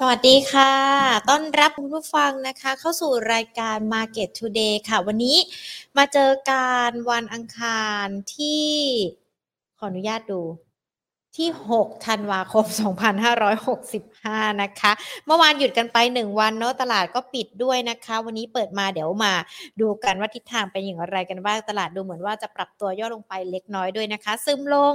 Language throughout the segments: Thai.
สวัสดีค่ะ ต้อนรับคุณผู้ฟังนะคะ เข้าสู่รายการ Market Today ค่ะ วันนี้มาเจอการวันอังคารที่ ขออนุญาตดู ที่ 6 ธันวาคม 2565 นะคะ เมื่อวานหยุดกันไป 1 วันเนาะ ตลาดก็ปิดด้วยนะคะ วันนี้เปิดมาเดี๋ยวมาดูกันว่าทิศทางเป็นอย่างไรกันบ้าง ตลาดดูเหมือนว่าจะปรับตัวย่อลงไปเล็กน้อยด้วยนะคะ ซึมลง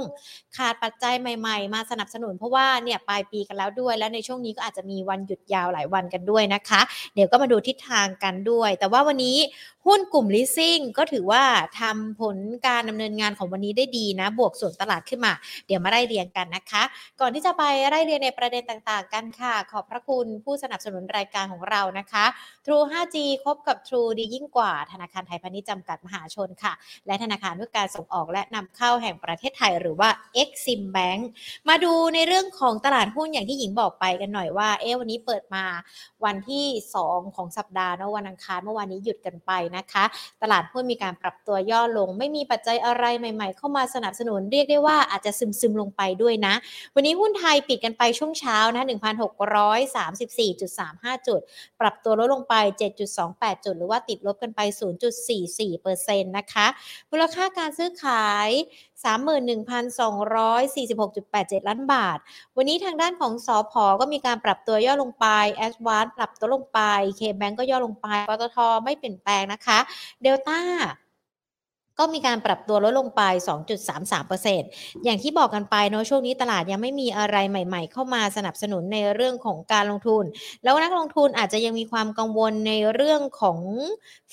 ขาดปัจจัยใหม่ๆ มาสนับสนุนเพราะว่าเนี่ยปลายปีกันแล้วด้วย แล้วในช่วงนี้ก็อาจจะมีวันหยุดยาวหลายวันกันด้วยนะคะ เดี๋ยวก็มาดูทิศทางกันด้วย แต่ว่าวันนี้ หุ้นกลุ่ม leasing ก็ถือว่าทำผลการดำเนินงานของวันนี้ได้ดีนะ บวกส่วนตลาดขึ้นมา เดี๋ยวมาไล่เรียงกันนะคะ ก่อนที่จะไปไล่เรียงในประเด็นต่างๆ กันค่ะ ขอบพระคุณผู้สนับสนุนรายการของเรานะคะ True 5G คบกับ True ดียิ่งกว่า ธนาคารไทยพาณิชย์จำกัดมหาชนค่ะ และธนาคารเพื่อการส่งออกและนำเข้าแห่งประเทศไทยหรือว่า Exim Bank มาดูในเรื่องของตลาดหุ้นอย่างที่หญิงบอกไปกันหน่อยว่าเอ๊ะวันนี้เปิดมาวันที่ 2 ของสัปดาห์นะวันอังคารเมื่อวานนี้หยุดกันไปนะคะ ตลาดหุ้นมีการปรับตัวย่อลง ไม่มีปัจจัยอะไรใหม่ ๆ เข้ามาสนับสนุนเรียกได้ว่าอาจจะซึมๆลงไปด้วยนะ วันนี้หุ้นไทยปิดกันไปช่วงเช้านะ1,634.35 จุด ปรับตัวลดลงไป 7.28 จุด หรือว่าติดลบกันไป 0.44%นะคะมูลค่าการซื้อขาย 31,246.87 ล้านบาท วันนี้ทางด้านของสอพอก็มีการปรับตัวย่อลงไปแอ v วานปรับตัวลงไป K-Bank ก็ย่อลงไปปตทไม่เปลี่ยนแปลงนะคะเดลต้า ก็มีการปรับตัวลดลงไป 2.33%อย่างที่บอกกันไปเนาะช่วงนี้ตลาดยังไม่มีอะไรใหม่ ๆ เข้ามาสนับสนุนในเรื่องของการลงทุน แล้วนักลงทุนอาจจะยังมีความกังวลในเรื่องของ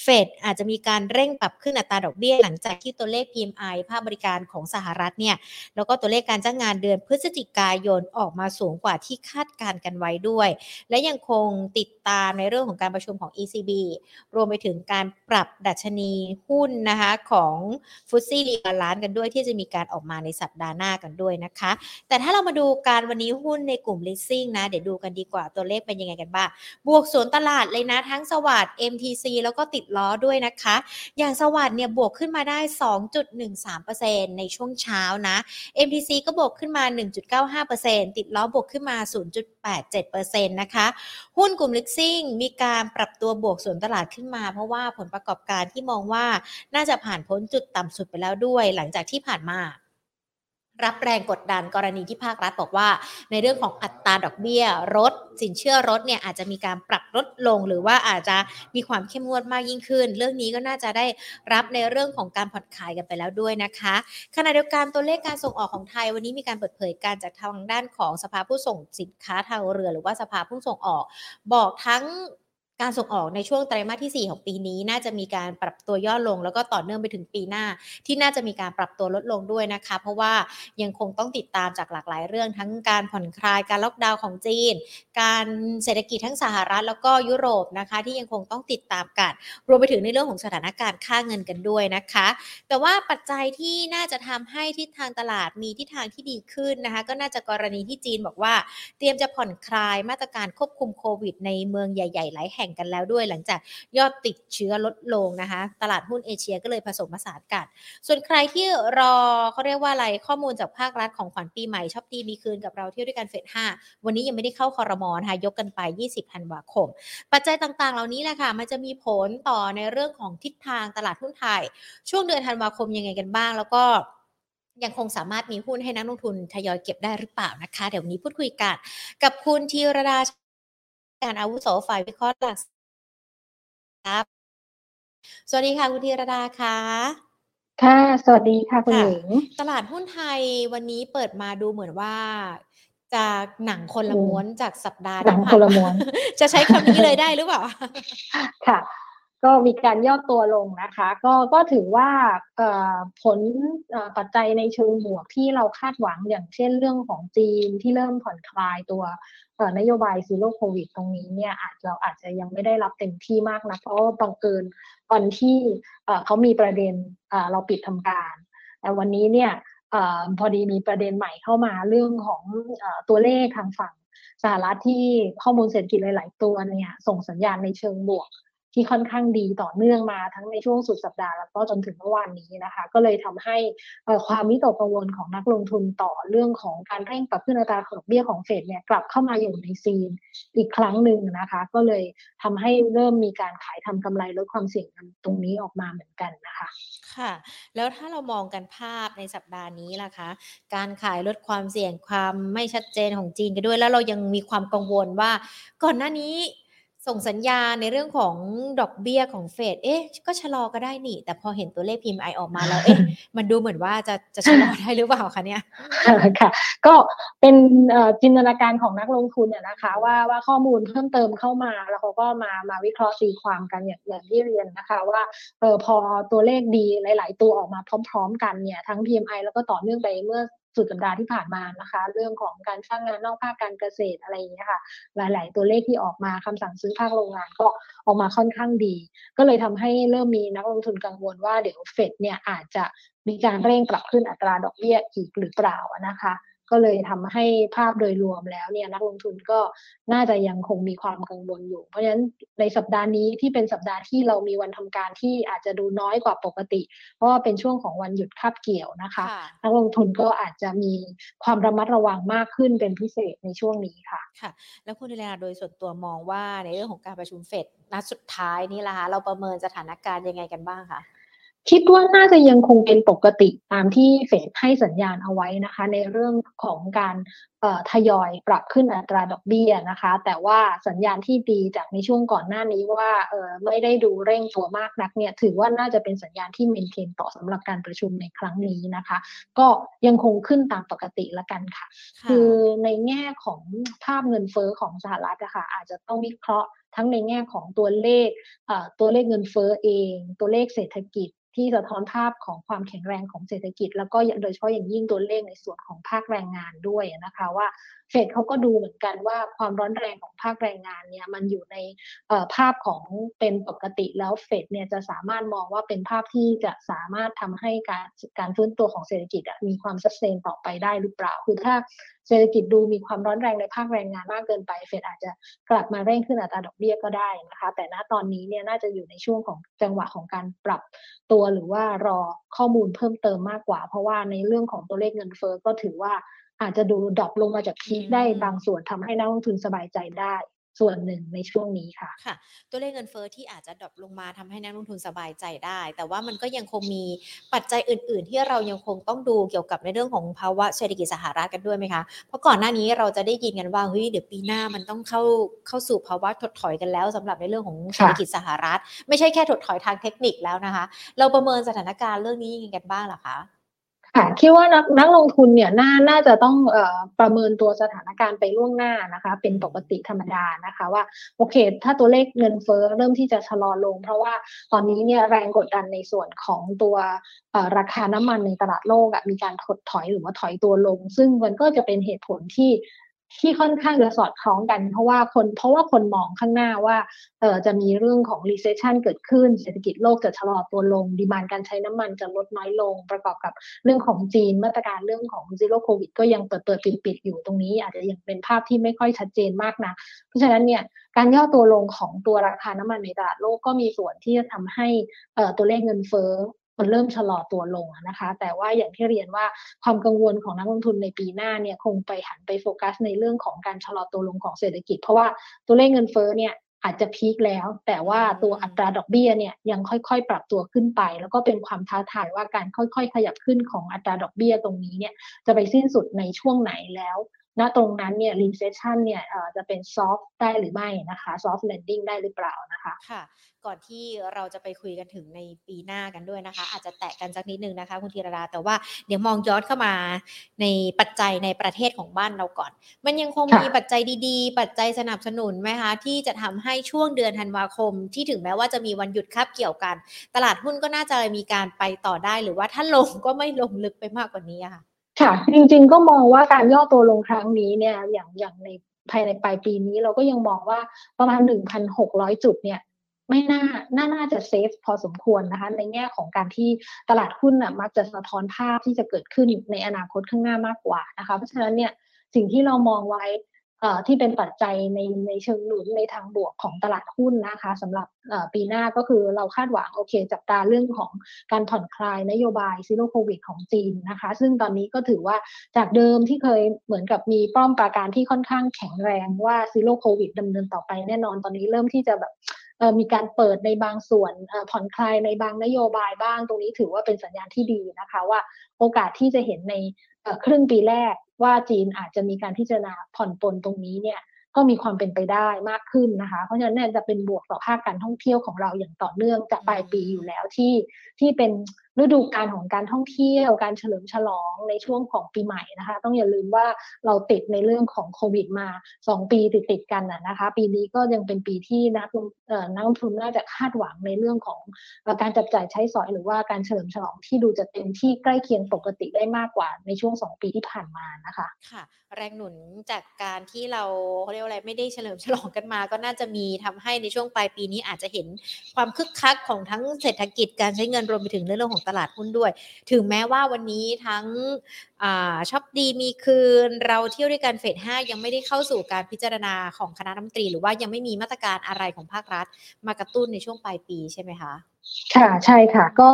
เฟดอาจจะมีการเร่งปรับขึ้นอัตราดอกเบี้ยหลังจากที่ตัวเลข PMI ภาคบริการของสหรัฐเนี่ยแล้วก็ตัวเลขการจ้างงานเดือนพฤศจิกายนออกมาสูงกว่าที่คาดการกันไว้ด้วย และยังคงติดตามในเรื่องของการประชุมของ ECB รวมไปถึงการปรับดัชนีหุ้นนะคะของฟุตซี่รีบาลานกันด้วยที่จะมีการออกมาในสัปดาห์หน้ากันด้วยนะคะ แต่ถ้าเรามาดูการวันนี้หุ้นในกลุ่ม leasing นะ เดี๋ยวดูกันดีกว่าตัวเลขเป็นยังไงกันบ้าง บวกสวนตลาดเลยนะ ทั้งสวัสด์ MTC แล้วก็ติดล้อด้วยนะคะ อย่างสวัสด์เนี่ยบวกขึ้นมาได้ 2.13%ในช่วงเช้านะ MTC ก็บวกขึ้นมา 1.95%ติดล้อบวกขึ้นมา 0.87%นะคะ หุ้นกลุ่ม leasing มีการปรับตัวบวกสวนตลาดขึ้นมา เพราะว่าผลประกอบการที่มองว่าน่าจะผ่านพ้นนจุดต่ำสุดไปแล้วด้วย หลังจากที่ผ่านมา รับแรงกดดันกรณีที่ภาครัฐบอกว่า ในเรื่องของอัตราดอกเบี้ยรถ สินเชื่อรถเนี่ยอาจจะมีการปรับลดลง หรือว่าอาจจะมีความเข้มงวดมากยิ่งขึ้น เรื่องนี้ก็น่าจะได้รับในเรื่องของการผ่อนคลายกันไปแล้วด้วยนะคะขณะเดียวกันตัวเลขการส่งออกของไทย วันนี้มีการเปิดเผยการจากทางด้านของสภาผู้ส่งสินค้าทางเรือ หรือว่าสภาผู้ส่งออก บอกทั้ง การส่งออกในช่วงไตรมาสที่ 4 ของปีนี้ น่าจะมีการปรับตัวย่อลง แล้วก็ต่อเนื่องไปถึงปีหน้า ที่น่าจะมีการปรับตัวลดลงด้วยนะคะ เพราะว่ายังคงต้องติดตามจากหลากหลายเรื่อง ทั้งการผ่อนคลายการล็อกดาวน์ของจีน การเศรษฐกิจทั้งสหรัฐแล้วก็ยุโรปนะคะ ที่ยังคงต้องติดตามกัน รวมไปถึงในเรื่องของสถานการณ์ค่าเงินกันด้วยนะคะ แต่ว่าปัจจัยที่น่าจะทำให้ทิศทางตลาดมีทิศทางที่ดีขึ้นนะคะ ก็น่าจะกรณีที่จีนบอกว่า เตรียมจะผ่อนคลายมาตรการควบคุมโควิด ในเมืองใหญ่ๆหลายแห่งกันแล้วด้วย หลังจากยอดติดเชื้อลดลงนะคะ ตลาดหุ้นเอเชียก็เลยผสมผสานกัน ส่วนใครที่รอเขาเรียกว่าอะไรข้อมูลจากภาครัฐของขวัญปีใหม่ชอบดีมีคืนกับเราเที่ยวด้วยกันเฟส5วันนี้ยังไม่ได้เข้าคอรมอนะคะยกกันไป 20ธันวาคม ปัจจัยต่างๆ เหล่านี้แหละค่ะมันจะมีผลต่อในเรื่องของทิศทางตลาดหุ้นไทย ช่วงเดือนธันวาคมยังไงกันบ้าง แล้วก็ยังคงสามารถมีหุ้นให้นักลงทุนทยอยเก็บได้หรือเปล่านะคะ เดี๋ยวนี้พูดคุยกัน กับคุณธีรดา การอาวุโสฝ่ายวิเคราะห์หลักครับสวัสดีค่ะคุณธีรดาค่ะค่ะ สวัสดีค่ะคุณหญิง ตลาดหุ้นไทยวันนี้เปิดมาดูเหมือนว่าจะหนังคนละม้วนจากสัปดาห์หนังคนละม้วน จะใช้คำนี้เลยได้หรือเปล่า ค่ะ ก็มีการย่อตัวลงนะคะ ก็ก็ถือว่าผลปัจจัยในเชิงบวกที่เราคาดหวังอย่างเช่นเรื่องของจีนที่เริ่มผ่อนคลายตัวนโยบาย Zero COVID ตรงนี้เนี่ยอาจเราอาจจะยังไม่ได้รับเต็มที่มากนะเพราะบังเอิญตอนที่เขามีประเด็นเราปิดทำการ แต่วันนี้เนี่ยพอดีมีประเด็นใหม่เข้ามาเรื่องของตัวเลขทางฝั่งสหรัฐที่ข้อมูลเศรษฐกิจหลาย ๆ ตัวเนี่ยส่งสัญญาณในเชิงบวก ที่ค่อนข้างดีต่อเนื่องมาทั้งในช่วงสุดสัปดาห์แล้วก็จนถึงเมื่อวานนี้นะคะ ก็เลยทำให้ความวิตกกังวลของนักลงทุนต่อเรื่องของการเร่งปรับขึ้นอัตราดอกเบี้ยของเฟดเนี่ยกลับเข้ามาอยู่ใน sceneอีกครั้งหนึ่งนะคะ ก็เลยทำให้เริ่มมีการขายทำกำไรลดความเสี่ยงตรงนี้ออกมาเหมือนกันนะคะ ค่ะ แล้วถ้าเรามองกันภาพในสัปดาห์นี้ล่ะคะการขายลดความเสี่ยงความไม่ชัดเจนของจีนกันด้วย แล้วเรายังมีความกังวลว่าก่อนหน้านี้ ส่งสัญญาณในเรื่องของดอกเบี้ยของเฟด เอ๊ะ ก็ชะลอก็ได้นี่ แต่พอเห็นตัวเลข PMI ออกมาแล้ว เอ๊ะ มันดูเหมือนว่าจะจะชะลอได้หรือเปล่าคะเนี่ย ค่ะ ก็เป็นจินตนาการของนักลงทุนเนี่ยนะคะ ว่าว่าข้อมูลเพิ่มเติมเข้ามาแล้วเขาก็มามาวิเคราะห์ตีความกันอย่างอย่างที่เรียนนะคะว่าเออพอตัวเลขดีหลาย ๆ ตัวออกมาพร้อม ๆ กันเนี่ยทั้ง PMI แล้วก็ต่อเนื่องไปเมื่อสุดสัปดาห์ที่ผ่านมานะคะ เรื่องของการสร้างงานนอกภาคการเกษตรอะไรอย่างเงี้ยค่ะ หลาย ๆ ตัวเลขที่ออกมาคำสั่งซื้อภาคโรงงานก็ออกมาค่อนข้างดี ก็เลยทำให้เริ่มมีนักลงทุนกังวลว่าเดี๋ยวเฟดเนี่ยอาจจะมีการเร่งปรับขึ้นอัตราดอกเบี้ยอีกหรือเปล่านะคะ ก็เลยทำให้ภาพโดยรวมแล้วเนี่ยนักลงทุนก็น่าจะยังคงมีความกังวลอยู่ เพราะฉะนั้นในสัปดาห์นี้ที่เป็นสัปดาห์ที่เรามีวันทำการที่อาจจะดูน้อยกว่าปกติ เพราะว่าเป็นช่วงของวันหยุดคาบเกี่ยวนะคะ นักลงทุนก็อาจจะมีความระมัดระวังมากขึ้นเป็นพิเศษในช่วงนี้ค่ะค่ะ แล้วคุณเดลาโดยส่วนตัวมองว่าในเรื่องของการประชุมเฟดนัดสุดท้ายนี่ละคะเราประเมินสถานการณ์ยังไงกันบ้างคะ คิดว่าน่าจะยังคงเป็นปกติตามที่เฟดให้สัญญาณเอาไว้นะคะ ในเรื่องของการทยอยปรับขึ้นอัตราดอกเบี้ยนะคะ แต่ว่าสัญญาณที่ดีจากในช่วงก่อนหน้านี้ว่าไม่ได้ดูเร่งตัวมากนักเนี่ยถือว่าน่าจะเป็นสัญญาณที่เมนเทนต่อสำหรับการประชุมในครั้งนี้นะคะ ก็ยังคงขึ้นตามปกติละกันค่ะ คือในแง่ของภาพเงินเฟอ้อของสหรัฐนะคะอาจจะต้องวิเคราะห์ทั้งในแง่ของตัวเลขตัวเลขเงินเฟอ้อเอง ตัวเลขเศรษฐกิจ ที่สะท้อนภาพของความแข็งแรงของเศรษฐกิจ แล้วก็โดยเฉพาะอย่างยิ่งตัวเลขในส่วนของภาคแรงงานด้วยนะคะว่าเฟดเขาก็ดูเหมือนกันว่าความร้อนแรงของภาคแรงงานเนี่ยมันอยู่ในภาพของเป็นปกติแล้วเฟดเนี่ยจะสามารถมองว่าเป็นภาพที่จะสามารถทำให้การการฟื้นตัวของเศรษฐกิจมีความซัสเซนต่อไปได้หรือเปล่าคือถ้าเศรษฐกิจดูมีความร้อนแรงในภาคแรงงานมากเกินไป เฟดอาจจะกลับมาเร่งขึ้นอัตราดอกเบี้ยก็ได้นะคะ แต่ณตอนนี้เนี่ยน่าจะอยู่ในช่วงของจังหวะของการปรับตัวหรือว่ารอข้อมูลเพิ่มเติมมากกว่า เพราะว่าในเรื่องของตัวเลขเงินเฟ้อก็ถือว่าอาจจะดู drop ลงมาจาก peak ได้บางส่วนทำให้นักลงทุนสบายใจได้ ส่วนหนึ่งในช่วงนี้ค่ะค่ะ ตัวเลขเงินเฟ้อที่อาจจะ drop ลงมาทำให้นักลงทุนสบายใจได้ แต่ว่ามันก็ยังคงมีปัจจัยอื่น ๆ ที่เรายังคงต้องดูเกี่ยวกับในเรื่องของภาวะเศรษฐกิจสหรัฐกันด้วยไหมคะ เพราะก่อนหน้านี้เราจะได้ยินกันว่าเฮ้ยเดี๋ยวปีหน้ามันต้องเข้าเข้าสู่ภาวะถดถอยกันแล้วสำหรับในเรื่องของเศรษฐกิจสหรัฐ ไม่ใช่แค่ถดถอยทางเทคนิคแล้วนะคะ เราประเมินสถานการณ์เรื่องนี้ยังไงกันบ้างล่ะคะ ค่ะคิดว่านักนักลงทุนเนี่ยน่าน่าจะต้องอประเมินตัวสถานการณ์ไปล่วงหน้านะคะ เป็นปกติธรรมดานะคะว่าโอเค ถ้าตัวเลขเงินเฟ้อเริ่มที่จะชะลอลง เพราะว่าตอนนี้เนี่ยแรงกดดันในส่วนของตัวราคาน้ำมันในตลาดโลกมีการถดถอยหรือว่าถอยตัวลง ซึ่งมันก็จะเป็นเหตุผลที่ ที่ค่อนข้างจะสอดคล้องกัน เพราะว่าคนเพราะว่าคนมองข้างหน้าว่าเออจะมีเรื่องของ recession เกิดขึ้น เศรษฐกิจโลกจะชะลอตัวลง ดีมานการใช้น้ำมันจะลดน้อยลง ประกอบกับเรื่องของจีนมาตรการเรื่องของ zero covid ก็ยังเปิดเปิดปิดปิดอยู่ตรงนี้ อาจจะยังเป็นภาพที่ไม่ค่อยชัดเจนมากนะ เพราะฉะนั้นเนี่ยการย่อตัวลงของตัวราคาน้ำมันในตลาดโลกก็มีส่วนที่จะทำให้ตัวเลขเงินเฟ้อ มันเริ่มชะลอตัวลงนะคะ แต่ว่าอย่างที่เรียนว่าความกังวลของนักลงทุนในปีหน้าเนี่ยคงไปหันไปโฟกัสในเรื่องของการชะลอตัวลงของเศรษฐกิจ เพราะว่าตัวเลขเงินเฟ้อเนี่ยอาจจะพีคแล้ว แต่ว่าตัวอัตราดอกเบี้ยเนี่ยยังค่อยๆ ปรับตัวขึ้นไป แล้วก็เป็นความท้าทายว่าการค่อยๆ ขยับขึ้นของอัตราดอกเบี้ยตรงนี้เนี่ยจะไปสิ้นสุดในช่วงไหนแล้ว ณตรงนั้นเนี่ย recession เนี่ยจะเป็น soft ได้หรือไม่นะคะ soft landing ได้หรือเปล่านะคะค่ะ ก่อนที่เราจะไปคุยกันถึงในปีหน้ากันด้วยนะคะ อาจจะแตะกันสักนิดนึงนะคะคุณธีรดาแต่ว่าเดี๋ยวมองย้อนเข้ามาในปัจจัยในประเทศของบ้านเราก่อน มันยังคงมีปัจจัยดีๆ ปัจจัยสนับสนุนไหมคะที่จะทำให้ช่วงเดือนธันวาคม ที่ถึงแม้ว่าจะมีวันหยุดคับเกี่ยวกัน ตลาดหุ้นก็น่าจะมีการไปต่อได้หรือว่าถ้าลงก็ไม่ลงลึกไปมากกว่านี้ค่ะ ค่ะ จริงๆก็มองว่าการย่อตัวลงครั้งนี้เนี่ยอย่างอย่างในภายในปลายปีนี้เราก็ยังมองว่าประมาณ 1,600 จุดเนี่ยไม่น่าน่าน่าจะเซฟพอสมควรนะคะ ในแง่ของการที่ตลาดหุ้นน่ะมักจะสะท้อนภาพที่จะเกิดขึ้นในอนาคตข้างหน้ามากกว่านะคะ เพราะฉะนั้นเนี่ยสิ่งที่เรามองไว้ ที่เป็นปัจจัยในในเชิงหนุนในทางบวกของตลาดหุ้นนะคะสำหรับปีหน้าก็คือเราคาดหวังโอเค จับตาเรื่องของการผ่อนคลายนโยบาย Zero COVID ของจีนนะคะ ซึ่งตอนนี้ก็ถือว่าจากเดิมที่เคยเหมือนกับมีป้อมปราการที่ค่อนข้างแข็งแรงว่า Zero COVID ดำเนินต่อไปแน่นอนตอนนี้เริ่มที่จะแบบมีการเปิดในบางส่วนผ่อนคลายในบางนโยบายบ้าง ตรงนี้ถือว่าเป็นสัญญาณที่ดีนะคะว่า โอกาสที่จะเห็นในครึ่งปีแรกว่าจีนอาจจะมีการพิจารณาผ่อนปลนตรงนี้เนี่ยก็มีความเป็นไปได้มากขึ้นนะคะ เพราะฉะนั้นเนี่ยจะเป็นบวกต่อภาคการท่องเที่ยวของเราอย่างต่อเนื่องจากปลายปีอยู่แล้วที่ที่เป็นฤดูกาลของการท่องเที่ยวการเฉลิมฉลองในช่วงของปีใหม่นะคะ ต้องอย่าลืมว่าเราติดในเรื่องของโควิดมา 2 ปีติดติดกันนะคะ ปีนี้ก็ยังเป็นปีที่นักนักลงทุนน่าจะคาดหวังในเรื่องของการจับจ่ายใช้สอยหรือว่าการเฉลิมฉลองที่ดูจะเต็มที่ใกล้เคียงปกติได้มากกว่าในช่วง 2 ปีที่ผ่านมานะคะ ค่ะ แรงหนุนจากการที่เราเขาเรียกว่าอะไรไม่ได้เฉลิมฉลองกันมา ก็น่าจะมีทำให้ในช่วงปลายปีนี้อาจจะเห็นความคึกคักของทั้งเศรษฐกิจการใช้เงินรวมไปถึงเรื่องของตลาดหุ้นด้วย ถึงแม้ว่าวันนี้ทั้งช็อปดีมีคืน เราเที่ยวด้วยกันเฟดห้ายังไม่ได้เข้าสู่การพิจารณาของคณะรัฐมนตรี หรือว่ายังไม่มีมาตรการอะไรของภาครัฐ มากระตุ้นในช่วงปลายปีใช่ไหมคะ ค่ะใช่ค่ะ ก็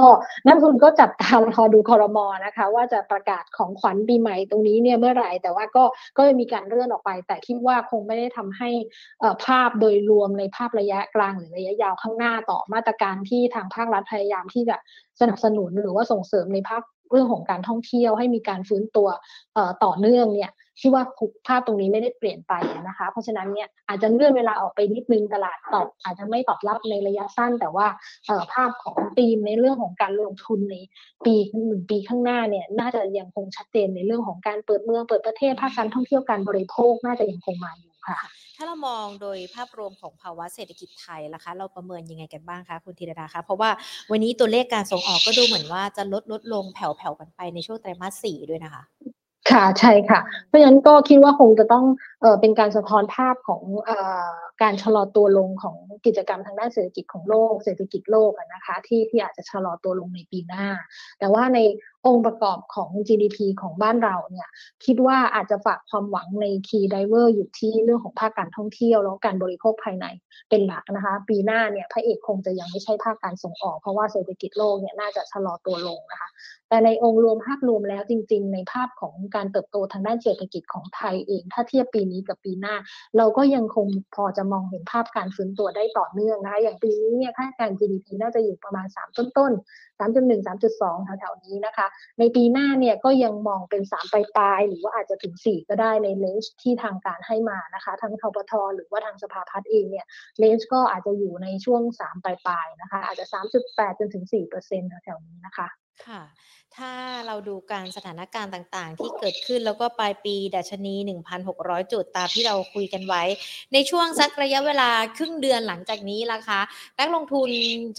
นักทุนก็จับตามรอดูคอรมอนะคะ ว่าจะประกาศของขวัญปีใหม่ตรงนี้เนี่ยเมื่อไหร่ แต่ว่าก็ก็จะมีการเลื่อนออกไป แต่คิดว่าคงไม่ได้ทำให้ภาพโดยรวมในภาพระยะกลางหรือระยะยาวข้างหน้าต่อมาตรการที่ทางภาครัฐพยายามที่จะสนับสนุนหรือว่าส่งเสริมในภาค เรื่องของการท่องเที่ยวให้มีการฟื้นตัวต่อเนื่องเนี่ยที่ว่าภาพตรงนี้ไม่ได้เปลี่ยนไปนะคะ เพราะฉะนั้นเนี่ยอาจจะเลื่อนเวลาออกไปนิดนึงตลาดตอบอาจจะไม่ตอบรับในระยะสั้น แต่ว่าภาพของธีมในเรื่องของการลงทุนในปีหนึ่งปีข้างหน้าเนี่ยน่าจะยังคงชัดเจนในเรื่องของการเปิดเมืองเปิดประเทศภาคการท่องเที่ยวการบริโภคน่าจะยังคงมาอยู่ ค่ะ ถ้าเรามองโดยภาพรวมของภาวะเศรษฐกิจไทยล่ะคะ เราประเมินยังไงกันบ้างคะคุณธีรดาคะ เพราะว่าวันนี้ตัวเลขการส่งออกก็ดูเหมือนว่าจะลดลดลงแผ่วๆกันไปในช่วงไตรมาสสี่ด้วยนะคะค่ะใช่ค่ะ เพราะฉะนั้นก็คิดว่าคงจะต้องเออเป็นการสะท้อนภาพของอการชะลอตัวลงของกิจกรรมทางด้านเศรษฐกิจของโลก เศรษฐกิจโลกนะคะที่ที่อาจจะชะลอตัวลงในปีหน้า แต่ว่าใน องค์ประกอบของ GDP ของบ้านเราเนี่ยคิดว่าอาจจะฝากความหวังใน Key Driver อยู่ที่เรื่องของภาคการท่องเที่ยวแล้วการบริโภคภายในเป็นหลักนะคะ ปีหน้าเนี่ยพระเอกคงจะยังไม่ใช่ภาคการส่งออก เพราะว่าเศรษฐกิจโลกเนี่ยน่าจะชะลอตัวลงนะคะ แต่ในองค์รวมภาพรวมแล้วจริง ๆ ในภาพของการเติบโตทางด้านเศรษฐกิจของไทยเอง ถ้าเทียบปีนี้กับปีหน้า เราก็ยังคงพอจะมองเห็นภาพการฟื้นตัวได้ต่อเนื่องนะคะอย่างปีนี้เนี่ยคาดการ GDP น่าจะอยู่ประมาณ3ต้นๆ3.1 3.2แถวๆนี้นะคะในปีหน้าเนี่ยก็ยังมองเป็น3ปลายๆหรือว่าอาจจะถึง4ก็ได้ในเลนจ์ที่ทางการให้มานะคะทั้งทบทหรือว่าทางสภาพัฒน์เองเนี่ยเลนจ์ก็อาจจะอยู่ในช่วง3ปลายๆนะคะอาจจะ3.8จนถึง4%แถวๆนี้นะคะ ค่ะ ถ้าเราดูการสถานการณ์ต่างๆ ที่เกิดขึ้นแล้วก็ปลายปีดัชนี 1,600 จุดตามที่เราคุยกันไว้ ในช่วงสักระยะเวลาครึ่งเดือนหลังจากนี้ล่ะคะ นักลงทุน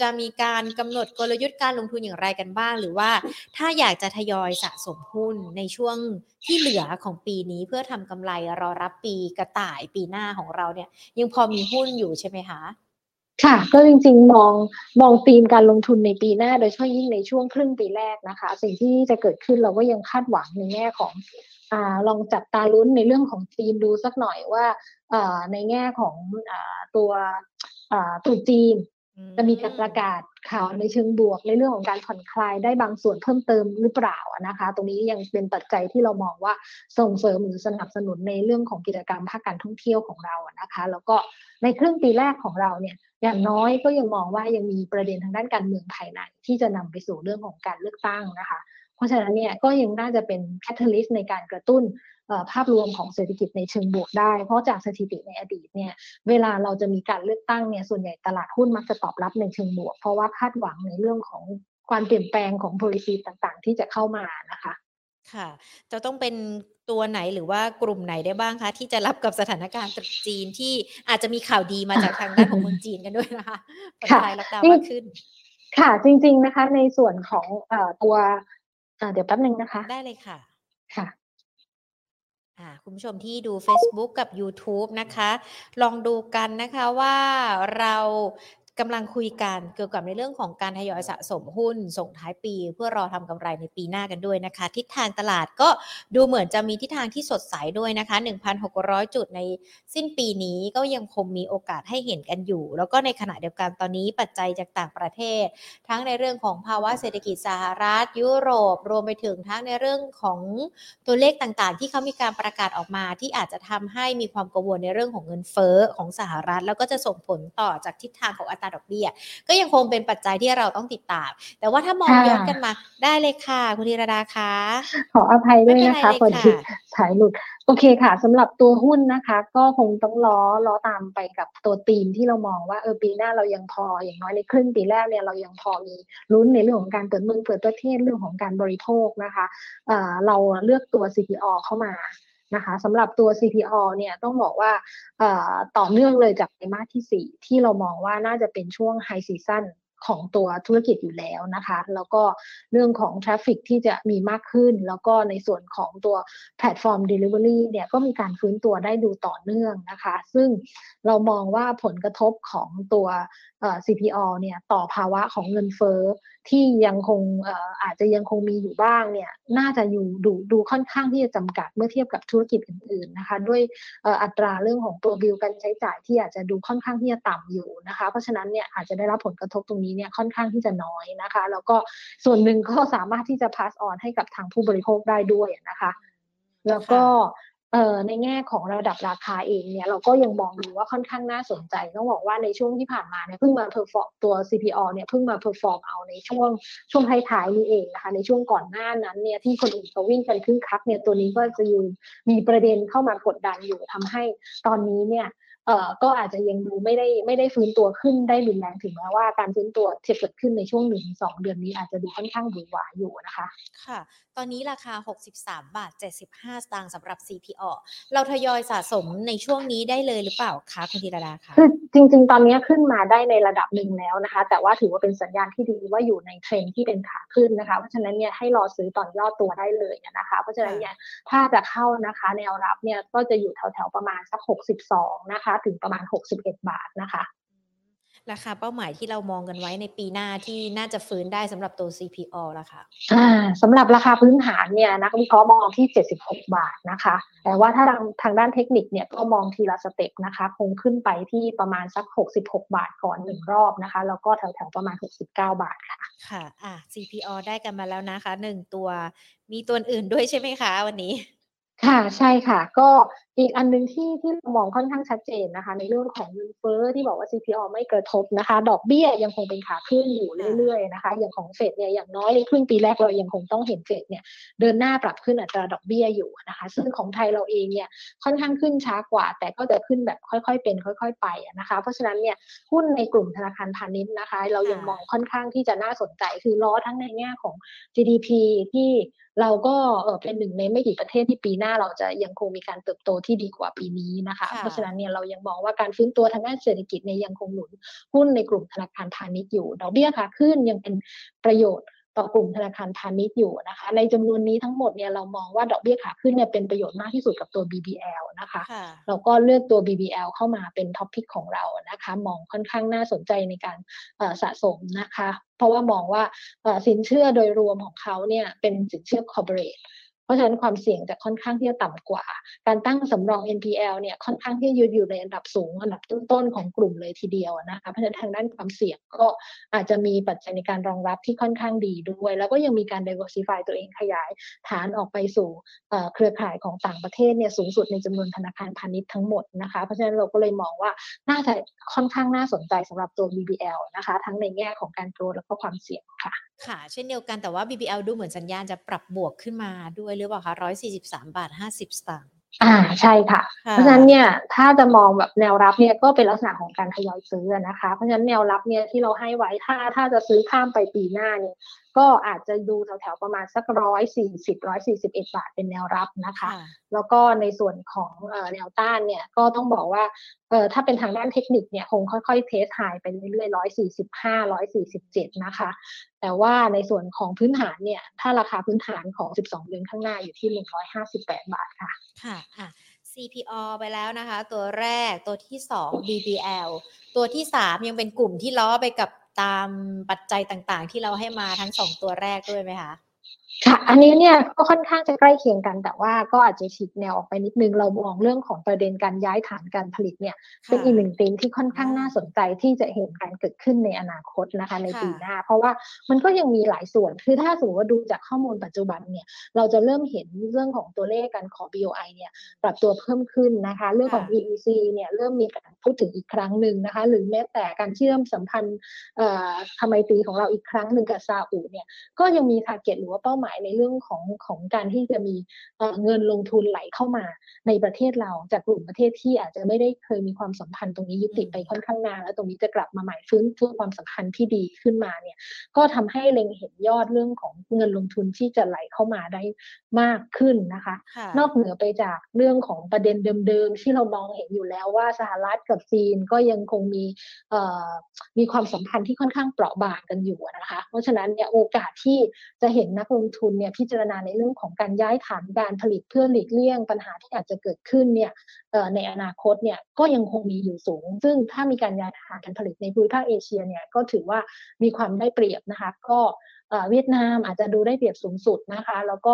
จะมีการกำหนดกลยุทธ์การลงทุนอย่างไรกันบ้าง หรือว่าถ้าอยากจะทยอยสะสมหุ้นในช่วงที่เหลือของปีนี้เพื่อทำกำไรรอรับปีกระต่ายปีหน้าของเราเนี่ย ยังพอมีหุ้นอยู่ใช่ไหมคะ ค่ะ ก็จริงๆ มองมองธีมการลงทุนในปีหน้า โดยเฉพาะยิ่งในช่วงครึ่งปีแรกนะคะ สิ่งที่จะเกิดขึ้นเราก็ยังคาดหวังในแง่ของอ่าลองจับตาลุ้นในเรื่องของธีมดูสักหน่อยว่าอ่าในแง่ของอ่าตัวอ่าตัวจีน จะมีการประกาศข่าวในเชิงบวก ในเรื่องของการผ่อนคลายได้บางส่วนเพิ่มเติมหรือเปล่านะคะ ตรงนี้ยังเป็นปัจจัยที่เรามองว่าส่งเสริมหรือสนับสนุนในเรื่องของกิจกรรมภาคการท่องเที่ยวของเรานะคะ แล้วก็ ในครึ่งปีแรกของเราเนี่ยอย่างน้อยก็ยังมองว่ายังมีประเด็นทางด้านการเมืองภายใน ที่จะนำไปสู่เรื่องของการเลือกตั้งนะคะ เพราะฉะนั้นเนี่ยก็ยังน่าจะเป็น catalyst ในการกระตุ้นภาพรวมของเศรษฐกิจในเชิงบวกได้ เพราะจากสถิติในอดีตเนี่ยเวลาเราจะมีการเลือกตั้งเนี่ยส่วนใหญ่ตลาดหุ้นมักจะตอบรับในเชิงบวก เพราะว่าคาดหวังในเรื่องของความเปลี่ยนแปลงของ policy ต่างๆ ที่จะเข้ามานะคะค่ะจะต้องเป็น ตัวไหนหรือว่ากลุ่มไหนได้บ้างคะที่จะรับกับสถานการณ์จีนที่อาจจะมีข่าวดีมาจากทางด้านของเมืองจีนกันด้วยนะคะผ่อนคลายล็อกดาวน์มากขึ้น ค่ะ จริง ๆนะคะ ในส่วนของอตัวเดี๋ยวแป๊บนึงนะคะ ได้เลยค่ะค่ะคุณผู้ชมที่ดู Facebook กับ YouTube นะคะ ลองดูกันนะคะว่าเรา กำลังคุยกันเกี่ยวกับในเรื่องของการทยอยสะสมหุ้นส่งท้ายปี เพื่อรอทำกำไรในปีหน้ากันด้วยนะคะ ทิศทางตลาดก็ดูเหมือนจะมีทิศทางที่สดใสด้วยนะคะ 1,600 จุดในสิ้นปีนี้ก็ยังคงมีโอกาสให้เห็นกันอยู่ แล้วก็ในขณะเดียวกันตอนนี้ปัจจัยจากต่างประเทศ ทั้งในเรื่องของภาวะเศรษฐกิจสหรัฐ ยุโรป รวมไปถึงทั้งในเรื่องของตัวเลขต่างๆ ที่เขามีการประกาศออกมาที่อาจจะทำให้มีความกังวลในเรื่องของเงินเฟ้อของสหรัฐ แล้วก็จะส่งผลต่อจากทิศทางของอัตราดอกเบี้ย ก็ยังคงเป็นปัจจัยที่เราต้องติดตาม แต่ว่าถ้ามองค่ะย้อนกันมาได้เลยค่ะ คุณธีรดาคะขออภัยด้วยไม่นะคะเป็นไรเลยพอดีค่ะสายหลุดโอเคค่ะสำหรับตัวหุ้นนะคะ ก็คงต้องล้อล้อตามไปกับตัวธีมที่เรามองว่าเออปีหน้าเรายังพออย่างน้อยในครึ่งปีแรกเนี่ยเรายังพอมีลุ้นในเรื่องของการเปิดเมืองเปิดประเทศเรื่องของการบริโภคนะคะเอ่อเราเลือกตัว CPO เข้ามา นะคะสำหรับตัว CPO เนี่ยต้องบอกว่าต่อเนื่องเลยจากไตรมาสที่ 4 ที่เรามองว่าน่าจะเป็นช่วงไฮซีซั o นของตัวธุรกิจอยู่แล้วนะคะ แล้วก็เรื่องของ traffic ที่จะมีมากขึ้น แล้วก็ในส่วนของตัวแพลตฟอร์ม Delivery เนี่ยก็มีการฟื้นตัวได้ดูต่อเนื่องนะคะ ซึ่งเรามองว่าผลกระทบของตัว CPO เนี่ยต่อภาวะของเงินเฟ้อที่ยังคงเอ่ออาจจะยังคงมีอยู่บ้างเนี่ยน่าจะอยู่ดูดูค่อนข้างที่จะจำกัดเมื่อเทียบกับธุรกิจอื่นๆนะคะด้วยอ,อัตราเรื่องของตัวบิลการใช้จ่ายที่อาจจะดูค่อนข้างที่จะต่ำอยู่นะคะ เพราะฉะนั้นเนี่ยอาจจะได้รับผลกระทบตรงนี้เนี่ยค่อนข้างที่จะน้อยนะคะ แล้วก็ส่วนหนึ่งก็สามารถที่จะ pass on ให้กับทางผู้บริโภคได้ด้วยนะคะ แล้วก็ ในแง่ของระดับราคาเองเนี่ยเราก็ยังมองดูว่าค่อนข้างน่าสนใจ ต้องบอกว่าในช่วงที่ผ่านมาเนี่ยเพิ่งมาเพอร์ฟอร์ตัว CPO เนี่ยเพิ่งมาเพอร์ฟอร์มเอาในช่วงช่วงท้ายๆนี้เองนะคะในช่วงก่อนหน้านั้นเนี่ยที่คนอื่นเขาวิ่งกันคึกคักเนี่ยตัวนี้ก็จะยู่มีประเด็นเข้ามากดดันอยู่ทำให้ตอนนี้เนี่ย เอ่อก็อาจจะยังดูไม่ได้ไม่ได้ฟื้นตัวขึ้นได้รุนแรงถึงแม้ว่าการฟื้นตัวที่เกิดขึ้นในช่วงหนึ่งสองเดือนนี้อาจจะดูค่อนข้างหวือหวาอยู่นะคะ ค่ะ ตอนนี้ราคา 63 บาท 75 สตางค์สำหรับ CPO เราทยอยสะสมในช่วงนี้ได้เลยหรือเปล่าคะคุณธีรดาคะคือจริง ๆ ตอนนี้ขึ้นมาได้ในระดับหนึ่งแล้วนะคะ แต่ว่าถือว่าเป็นสัญญาณที่ดีว่าอยู่ในเทรนด์ที่เป็นขาขึ้นนะคะ เพราะฉะนั้นเนี่ยให้รอซื้อตอนย่อตัวได้เลยนะคะ เพราะฉะนั้นเนี่ยถ้าจะเข้านะคะแนวรับเนี่ยก็จะอยู่แถวๆประมาณสัก 62 นะคะถึงประมาณ 61 บาทนะคะราคาเป้าหมายที่เรามองกันไว้ในปีหน้าที่น่าจะฟื้นได้สำหรับตัว CPO ล่ะค่ะอ่าสำหรับราคาพื้นฐานเนี่ยนักวิเคราะห์มองที่ 76 บาทนะคะ แต่ว่าถ้าทางทางด้านเทคนิคเนี่ยก็มองทีละสเต็ปนะคะ คงขึ้นไปที่ประมาณสัก 66 บาทก่อนหนึ่งรอบนะคะ แล้วก็แถวๆประมาณ 69 บาทค่ะ ค่ะอะ CPO ได้กันมาแล้วนะคะหนึ่งตัวมีตัวอื่นด้วยใช่ไหมคะวันนี้ ค่ะใช่ค่ะ ก็อีกอันหนึงที่ที่เรามองค่อนข้างชัดเจนนะคะ ในเรื่องของเงินเฟ้อที่บอกว่า CPO ไม่กระทบนะคะ ดอกเบี้ยยังคงเป็นขาขึ้นอยู่เรื่อยๆนะคะ อย่างของเฟดเนี่ยอย่างน้อยในครึ่งปีแรกเรายังคงต้องเห็นเฟดเนี่ยเดินหน้าปรับขึ้นอัตราดอกเบี้ยอยู่นะคะ ซึ่งของไทยเราเองเนี่ยค่อนข้างขึ้นช้ากว่า แต่ก็จะขึ้นแบบค่อยๆเป็น ค่อย ๆ ไปนะคะ เพราะฉะนั้นเนี่ยหุ้นในกลุ่มธนาคารพาณิชย์นะคะ เรายังมองค่อนข้างที่จะน่าสนใจคือล้อทั้งในแง่ของ GDP ที่ เราก็เออเป็นหนึ่งในไม่กี่ประเทศที่ปีหน้าเราจะยังคงมีการเติบโตที่ดีกว่าปีนี้นะคะค่ะเพราะฉะนั้นเนี่ยเรายังมองว่าการฟื้นตัวทางด้านเศรษฐกิจเนี่ยยังคงหนุนหุ้นในกลุ่มธนาคารพาณิชย์อยู่ดอกเบี้ยขาขึ้นยังเป็นประโยชน์ ต่อกลุ่มธนาคารพาณิชย์อยู่นะคะ ในจำนวนนี้ทั้งหมดเนี่ยเรามองว่าดอกเบี้ยขาขึ้นเนี่ยเป็นประโยชน์มากที่สุดกับตัว BBL นะคะค่ะเราก็เลือกตัว BBL เข้ามาเป็น top pick ของเรานะคะ มองค่อนข้างน่าสนใจในการเอ่อสะสมนะคะ เพราะว่ามองว่าเอ่อสินเชื่อโดยรวมของเขาเนี่ยเป็นสินเชื่อ corporate เพราะฉะนั้นความเสี่ยงจะค่อนข้างที่จะต่ำกว่า การตั้งสำรอง NPL เนี่ยค่อนข้างที่จะยืนอยู่ในอันดับสูงอันดับต้นๆของกลุ่มเลยทีเดียวนะคะเพราะฉะนั้นทางด้านความเสี่ยงก็อาจจะมีปัจจัยในการรองรับที่ค่อนข้างดีด้วย แล้วก็ยังมีการ diversify ตัวเองขยายฐานออกไปสู่เครือข่ายของต่างประเทศเนี่ยสูงสุดในจำนวนธนาคารพาณิชย์ทั้งหมดนะคะเพราะฉะนั้นเราก็เลยมองว่าน่าจะค่อนข้างน่าสนใจสำหรับตัว BBL นะคะ ทั้งในแง่ของการโกรแล้วก็ความเสี่ยงค่ะ ค่ะ เช่นเดียวกันแต่ว่า BBL ดูเหมือนสัญญาณจะปรับบวกขึ้นมาด้วยหรือเปล่าคะ143บาท50สตางค์อ่าใช่ค่ะค่ะ เพราะฉะนั้นเนี่ยถ้าจะมองแบบแนวรับเนี่ยก็เป็นลักษณะของการทยอยซื้อนะคะ เพราะฉะนั้นแนวรับเนี่ยที่เราให้ไว้ถ้าถ้าจะซื้อข้ามไปปีหน้าเนี่ย ก็อาจจะดูแถวๆประมาณสักร้อยสี่สิบร้อยสี่สิบเอ็ดบาทเป็นแนวรับนะคะค่ะแล้วก็ในส่วนของเอ่อแนวต้านเนี่ยก็ต้องบอกว่าเอ่อถ้าเป็นทางด้านเทคนิคเนี่ยคงค่อยๆเทสไฮไปเรื่อยๆร้อยสี่สิบห้าร้อยสี่สิบเจ็ดนะคะ แต่ว่าในส่วนของพื้นฐานเนี่ย ถ้าราคาพื้นฐานของ12เดือนข้างหน้าอยู่ที่158บาทค่ะ ค่ะอะ CPO ไปแล้วนะคะ ตัวแรกตัวที่สอง BBL ตัวที่สามยังเป็นกลุ่มที่ล้อไปกับ ตามปัจจัยต่างๆ ที่เราให้มาทั้งสองตัวแรกด้วยไหมคะ ค่ะ อันนี้เนี่ยก็ค่อนข้างจะใกล้เคียงกัน แต่ว่าก็อาจจะฉีกแนวออกไปนิดนึง เรามองเรื่องของประเด็นการย้ายฐานการผลิตเนี่ยเป็นอีกหนึ่งธีมที่ค่อนข้างน่าสนใจที่จะเห็นการเกิดขึ้นในอนาคตนะคะในปีหน้า เพราะว่ามันก็ยังมีหลายส่วน คือถ้าสมมติว่าดูจากข้อมูลปัจจุบันเนี่ยเราจะเริ่มเห็นเรื่องของตัวเลขการขอ BOI เนี่ยปรับตัวเพิ่มขึ้นนะคะ เรื่องของ EEC เนี่ยเริ่มมีการพูดถึงอีกครั้งหนึ่งนะคะ หรือแม้แต่การเชื่อมสัมพันธ์ทำไมตีของเราอีกครั้งหนึ่งกับซาอุเนี่ยก็ยังมีทาร์เก็ตหรือว่าเป้าหมายในเรื่องของของการที่จะมีเงินลงทุนไหลเข้ามาในประเทศเราจากกลุ่มประเทศที่อาจจะไม่ได้เคยมีความสัมพันธ์ตรงนี้ยุติไปค่อนข้างนานแล้วตรงนี้จะกลับมาใหม่ฟื้นฟูความสัมพันธ์ที่ดีขึ้นมาเนี่ยก็ทำให้เล็งเห็นยอดเรื่องของเงินลงทุนที่จะไหลเข้ามาได้มากขึ้นนะคะ นอกเหนือไปจากเรื่องของประเด็นเดิมๆที่เรามองเห็นอยู่แล้วว่าสหรัฐกับจีนก็ยังคงมีมีความสัมพันธ์ที่ค่อนข้างเปราะบางกันอยู่นะคะ เพราะฉะนั้นเนี่ยโอกาสที่จะเห็นนักลงทุนเนี่ยพิจารณาในเรื่องของการย้ายฐานการผลิตเพื่อหลีกเลี่ยงปัญหาที่อาจจะเกิดขึ้นเนี่ยในอนาคตเนี่ยก็ยังคงมีอยู่สูง ซึ่งถ้ามีการย้ายฐานการผลิตในภูมิภาคเอเชียเนี่ยก็ถือว่ามีความได้เปรียบนะคะก็ เวียดนามอาจจะดูได้เปรียบสูงสุดนะคะ แล้วก็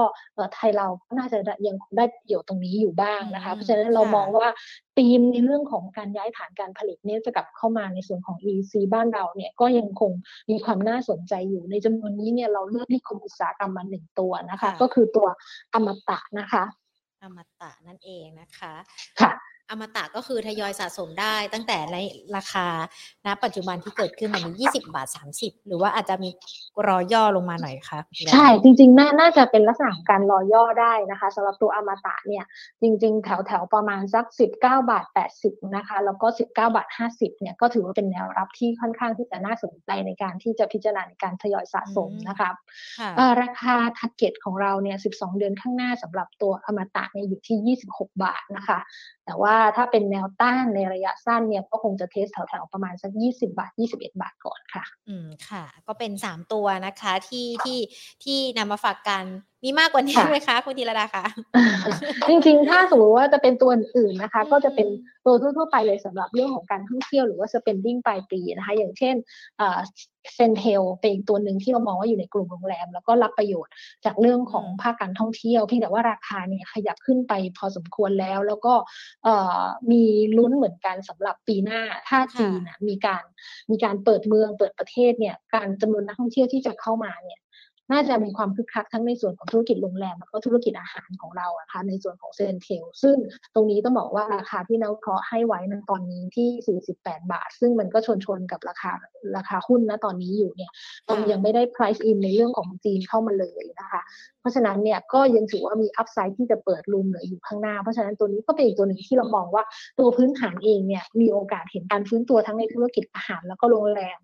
ไทยเราก็น่าจะยังได้ประโยชน์ตรงนี้อยู่บ้างนะคะ เพราะฉะนั้นเรามองว่าธีมในเรื่องของการย้ายฐานการผลิตเนี่ยจะกลับเข้ามาในส่วนของ EC บ้านเราเนี่ยก็ยังคงมีความน่าสนใจอยู่ในจำนวนนี้เนี่ยเราเลือกที่คมอุตสาหกรรมมาหนึ่งตัวนะคะ ก็คือตัวอมตะนะคะอมตะนั่นเองนะคะ ค่ะ อมตะก็คือทยอยสะสมได้ตั้งแต่ในราคาณปัจจุบันที่เกิดขึ้นมันนี้20บาท30หรือว่าอาจจะมีรอย่อลงมาหน่อยคะใช่จริงๆน่าน่าจะเป็นลักษณะของการรอย่อได้นะคะสำหรับตัวอมตะเนี่ยจริง ๆ แถวแถวประมาณสัก19บาท80นะคะแล้วก็19บาท50เนี่ยก็ถือว่าเป็นแนวรับที่ค่อนข้างที่จะน่าสนใจในการที่จะพิจารณาในการทยอยสะสมนะคะราคา target ของเราเนี่ย12เดือนข้างหน้าสำหรับตัวอมตะเนี่ยอยู่ที่26บาทนะคะ แต่ว่าถ้าเป็นแนวต้านในระยะสั้นเนี่ยก็คงจะ test แถวๆประมาณสัก 20 บาท 21 บาทก่อนค่ะ อืมค่ะ ก็เป็น 3 ตัวนะคะที่ที่ที่นำมาฝากกัน มีมากกว่านี้ไหมคะคุณธีรดาคะจริงๆ ถ้าสมมติว่าจะเป็นตัวอื่นนะคะ ก็จะเป็นตัวทั่วๆไปเลยสำหรับเรื่องของการท่องเที่ยวหรือว่า spending ปลายปีนะคะ อย่างเช่นเซนเทลเป็นอีกตัวหนึ่งที่เรามองว่าอยู่ในกลุ่มโรงแรม แล้วก็รับประโยชน์จากเรื่องของภาคการท่องเที่ยวเพียงแต่ว่าราคาเนี่ยขยับขึ้นไปพอสมควรแล้ว แล้วก็มีลุ้นเหมือนกันสำหรับปีหน้าถ้าจีนมีการมีการเปิดเมืองเปิดประเทศเนี่ยการจำนวนนักท่องเที่ยวที่จะเข้ามาเนี่ย น่าจะมีความคึกคักทั้งในส่วนของธุรกิจโรงแรมแล้วก็ธุรกิจอาหารของเราอะคะในส่วนของเซนเทลซึ่งตรงนี้ต้องบอกว่าราคาที่นักเคราะห์ให้ไว้ในตอนนี้ที่ 48 บาท ซึ่งมันก็ชนชนกับราคาราคาหุ้นนะตอนนี้อยู่เนี่ยมันยังไม่ได้ price in ในเรื่องของจีนเข้ามาเลยนะคะ เพราะฉะนั้นเนี่ยก็ยังถือว่ามีอัพไซด์ที่จะเปิดรูมเหลืออยู่ข้างหน้า เพราะฉะนั้นตัวนี้ก็เป็นอีกตัวหนึ่งที่เรามองว่าตัวพื้นฐานเองเนี่ยมีโอกาสเห็นการฟื้นตัวทั้งในธุรกิจอาหารแล้วก็โรงแรม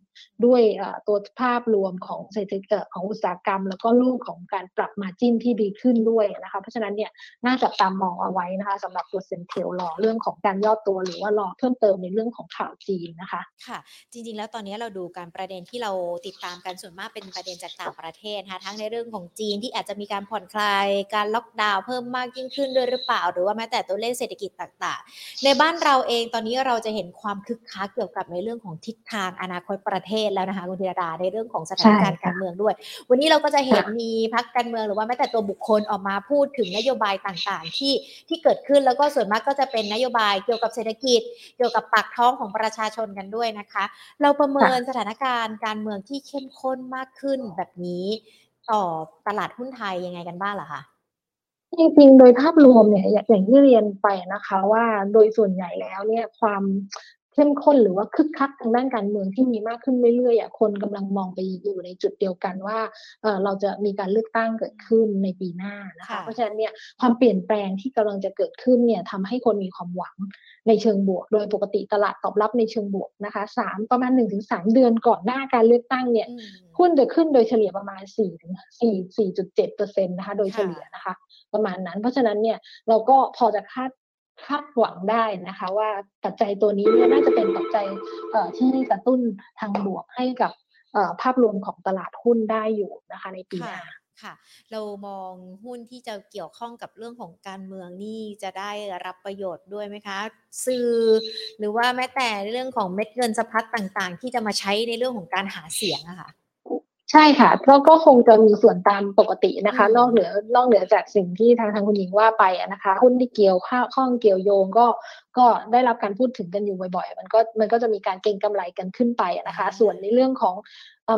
ด้วยตัวภาพรวมของเศรษฐกิจของอุตสาหกรรม แล้วก็รูปของการปรับมาจิ้นที่ดีขึ้นด้วยนะคะเพราะฉะนั้นเนี่ยน่าจะตามมองเอาไว้นะคะสำหรับตัวเซนเทลรอเรื่องของการย่อตัวหรือว่ารอเพิ่มเติมในเรื่องของข่าวจีนนะคะค่ะ จริงๆ แล้วตอนนี้เราดูการประเด็นที่เราติดตามกันส่วนมากเป็นประเด็นจากต่างประเทศนะคะทั้งในเรื่องของจีนที่อาจจะมีการผ่อนคลาย การล็อกดาวน์เพิ่มมากยิ่งขึ้นด้วยหรือเปล่า หรือว่าแม้แต่ตัวเลขเศรษฐกิจต่างๆ ในบ้านเราเองตอนนี้เราจะเห็นความคึกคักเกี่ยวกับในเรื่องของทิศทางอนาคตประเทศแล้วนะคะคุณธีรดาในเรื่องของสถานการณ์การเมืองด้วย วันนี้เราก็จะเห็นมีพักการเมืองหรือว่าแม้แต่ตัวบุคคลออกมาพูดถึงนโยบายต่างๆ ที่ที่เกิดขึ้นแล้วก็ส่วนมากก็จะเป็นนโยบายเกี่ยวกับเศรษฐกิจ เกี่ยวกับปากท้องของประชาชนกันด้วยนะคะ เราประเมินสถานการณ์การเมืองที่เข้มข้นมากขึ้นแบบนี้ ต่อตลาดหุ้นไทยยังไงกันบ้างล่ะคะจริงๆ โดยภาพรวมเนี่ยอย่างที่เรียนไปนะคะว่าโดยส่วนใหญ่แล้วเนี่ยความ เข้มข้นหรือว่าคึกคักทางด้านการเมืองที่มีมากขึ้นเรื่อยๆอะคนกำลังมองไปอยู่ในจุดเดียวกันว่าเออเราจะมีการเลือกตั้งเกิดขึ้นในปีหน้านะคะเพราะฉะนั้นเนี่ยความเปลี่ยนแปลงที่กำลังจะเกิดขึ้นเนี่ยทำให้คนมีความหวังในเชิงบวก โดยปกติตลาดตอบรับในเชิงบวกนะคะสามประมาณหนึ่งถึงสามเดือนก่อนหน้าการเลือกตั้งเนี่ยหุ้นจะขึ้นโดยเฉลี่ยประมาณสี่ถึงสี่สี่จุดเจ็ดเปอร์เซ็นต์นะคะโดยเฉลี่ยนะคะ ประมาณนั้น เพราะฉะนั้นเนี่ยเราก็พอจะคาด คาดหวังได้นะคะ ว่าปัจจัยตัวนี้เนี่ยน่าจะเป็นปัจจัยที่กระตุ้นทางบวกให้กับภาพรวมของตลาดหุ้นได้อยู่นะคะในปีหน้าค่ะ เรามองหุ้นที่จะเกี่ยวข้องกับเรื่องของการเมืองนี่จะได้รับประโยชน์ด้วยไหมคะ สื่อ หรือว่าแม้แต่เรื่องของเม็ดเงินสะพัดต่างๆ ที่จะมาใช้ในเรื่องของการหาเสียงอะค่ะ ใช่ค่ะก็ก็คงจะมีส่วนตามปกตินะคะ นอกเหนือนอกเหนือจากสิ่งที่ทางทางคุณหญิงว่าไปนะคะ หุ้นที่เกี่ยวข้องเกี่ยวโยงก็ก็ได้รับการพูดถึงกันอยู่บ่อยๆ มันก็มันก็จะมีการเก็งกำไรกันขึ้นไปนะคะ ส่วนในเรื่องของ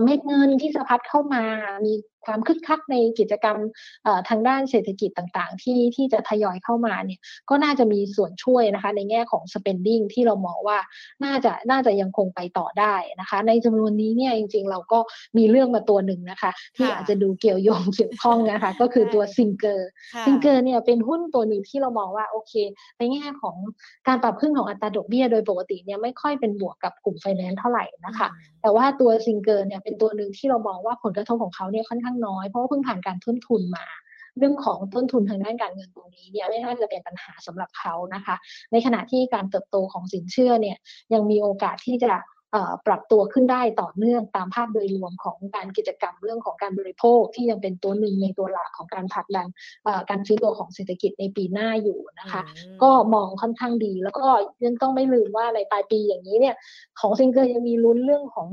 เม็ดเงินที่สะพัดเข้ามา มีความคึกคักในกิจกรรมทางด้านเศรษฐกิจต่างๆ ที่ที่จะทยอยเข้ามาเนี่ยก็น่าจะมีส่วนช่วยนะคะ ในแง่ของ spending ที่เรามองว่าน่าจะน่าจะยังคงไปต่อได้นะคะ ในจำนวนนี้เนี่ยจริงๆ เราก็มีเลือกมาตัวหนึ่งนะคะ ที่อาจจะดูเกี่ยวโยงเกี่ยวข้องนะคะ ก็คือตัวซิงเกอร์ซิงเกอร์เนี่ยเป็นหุ้นตัวหนึ่งที่เรามองว่าโอเค ในแง่ของการปรับขึ้นของอัตราดอกเบี้ยโดยปกติเนี่ยไม่ค่อยเป็นบวกกับกลุ่มไฟแนนซ์เท่าไหร่นะคะ แต่ว่าตัวซิงเกอร์เนี่ยเป็นตัวหนึ่งที่เรามองว่าผลกระทบของเขาเนี่ยค่อนข้างน้อย เพราะว่าเพิ่งผ่านการเพิ่มทุนมาเรื่องของต้นทุนทางด้านการเงินตรงนี้เนี่ยไม่น่าจะเป็นปัญหาสำหรับเขานะคะ ในขณะที่การเติบโตของสินเชื่อเนี่ยยังมีโอกาสที่จะ ปรับตัวขึ้นได้ต่อเนื่องตามภาพโดยรวมของการกิจกรรมเรื่องของการบริโภค ที่ยังเป็นตัวหนึ่งในตัวหลักของการผลักดันการซื้อตัวของเศรษฐกิจในปีหน้าอยู่นะคะ ก็มองค่อนข้างดี แล้วก็ยังต้องไม่ลืมว่าในปลายปีอย่างนี้เนี่ยของซิงเกิลยังมีลุ้นเรื่องของ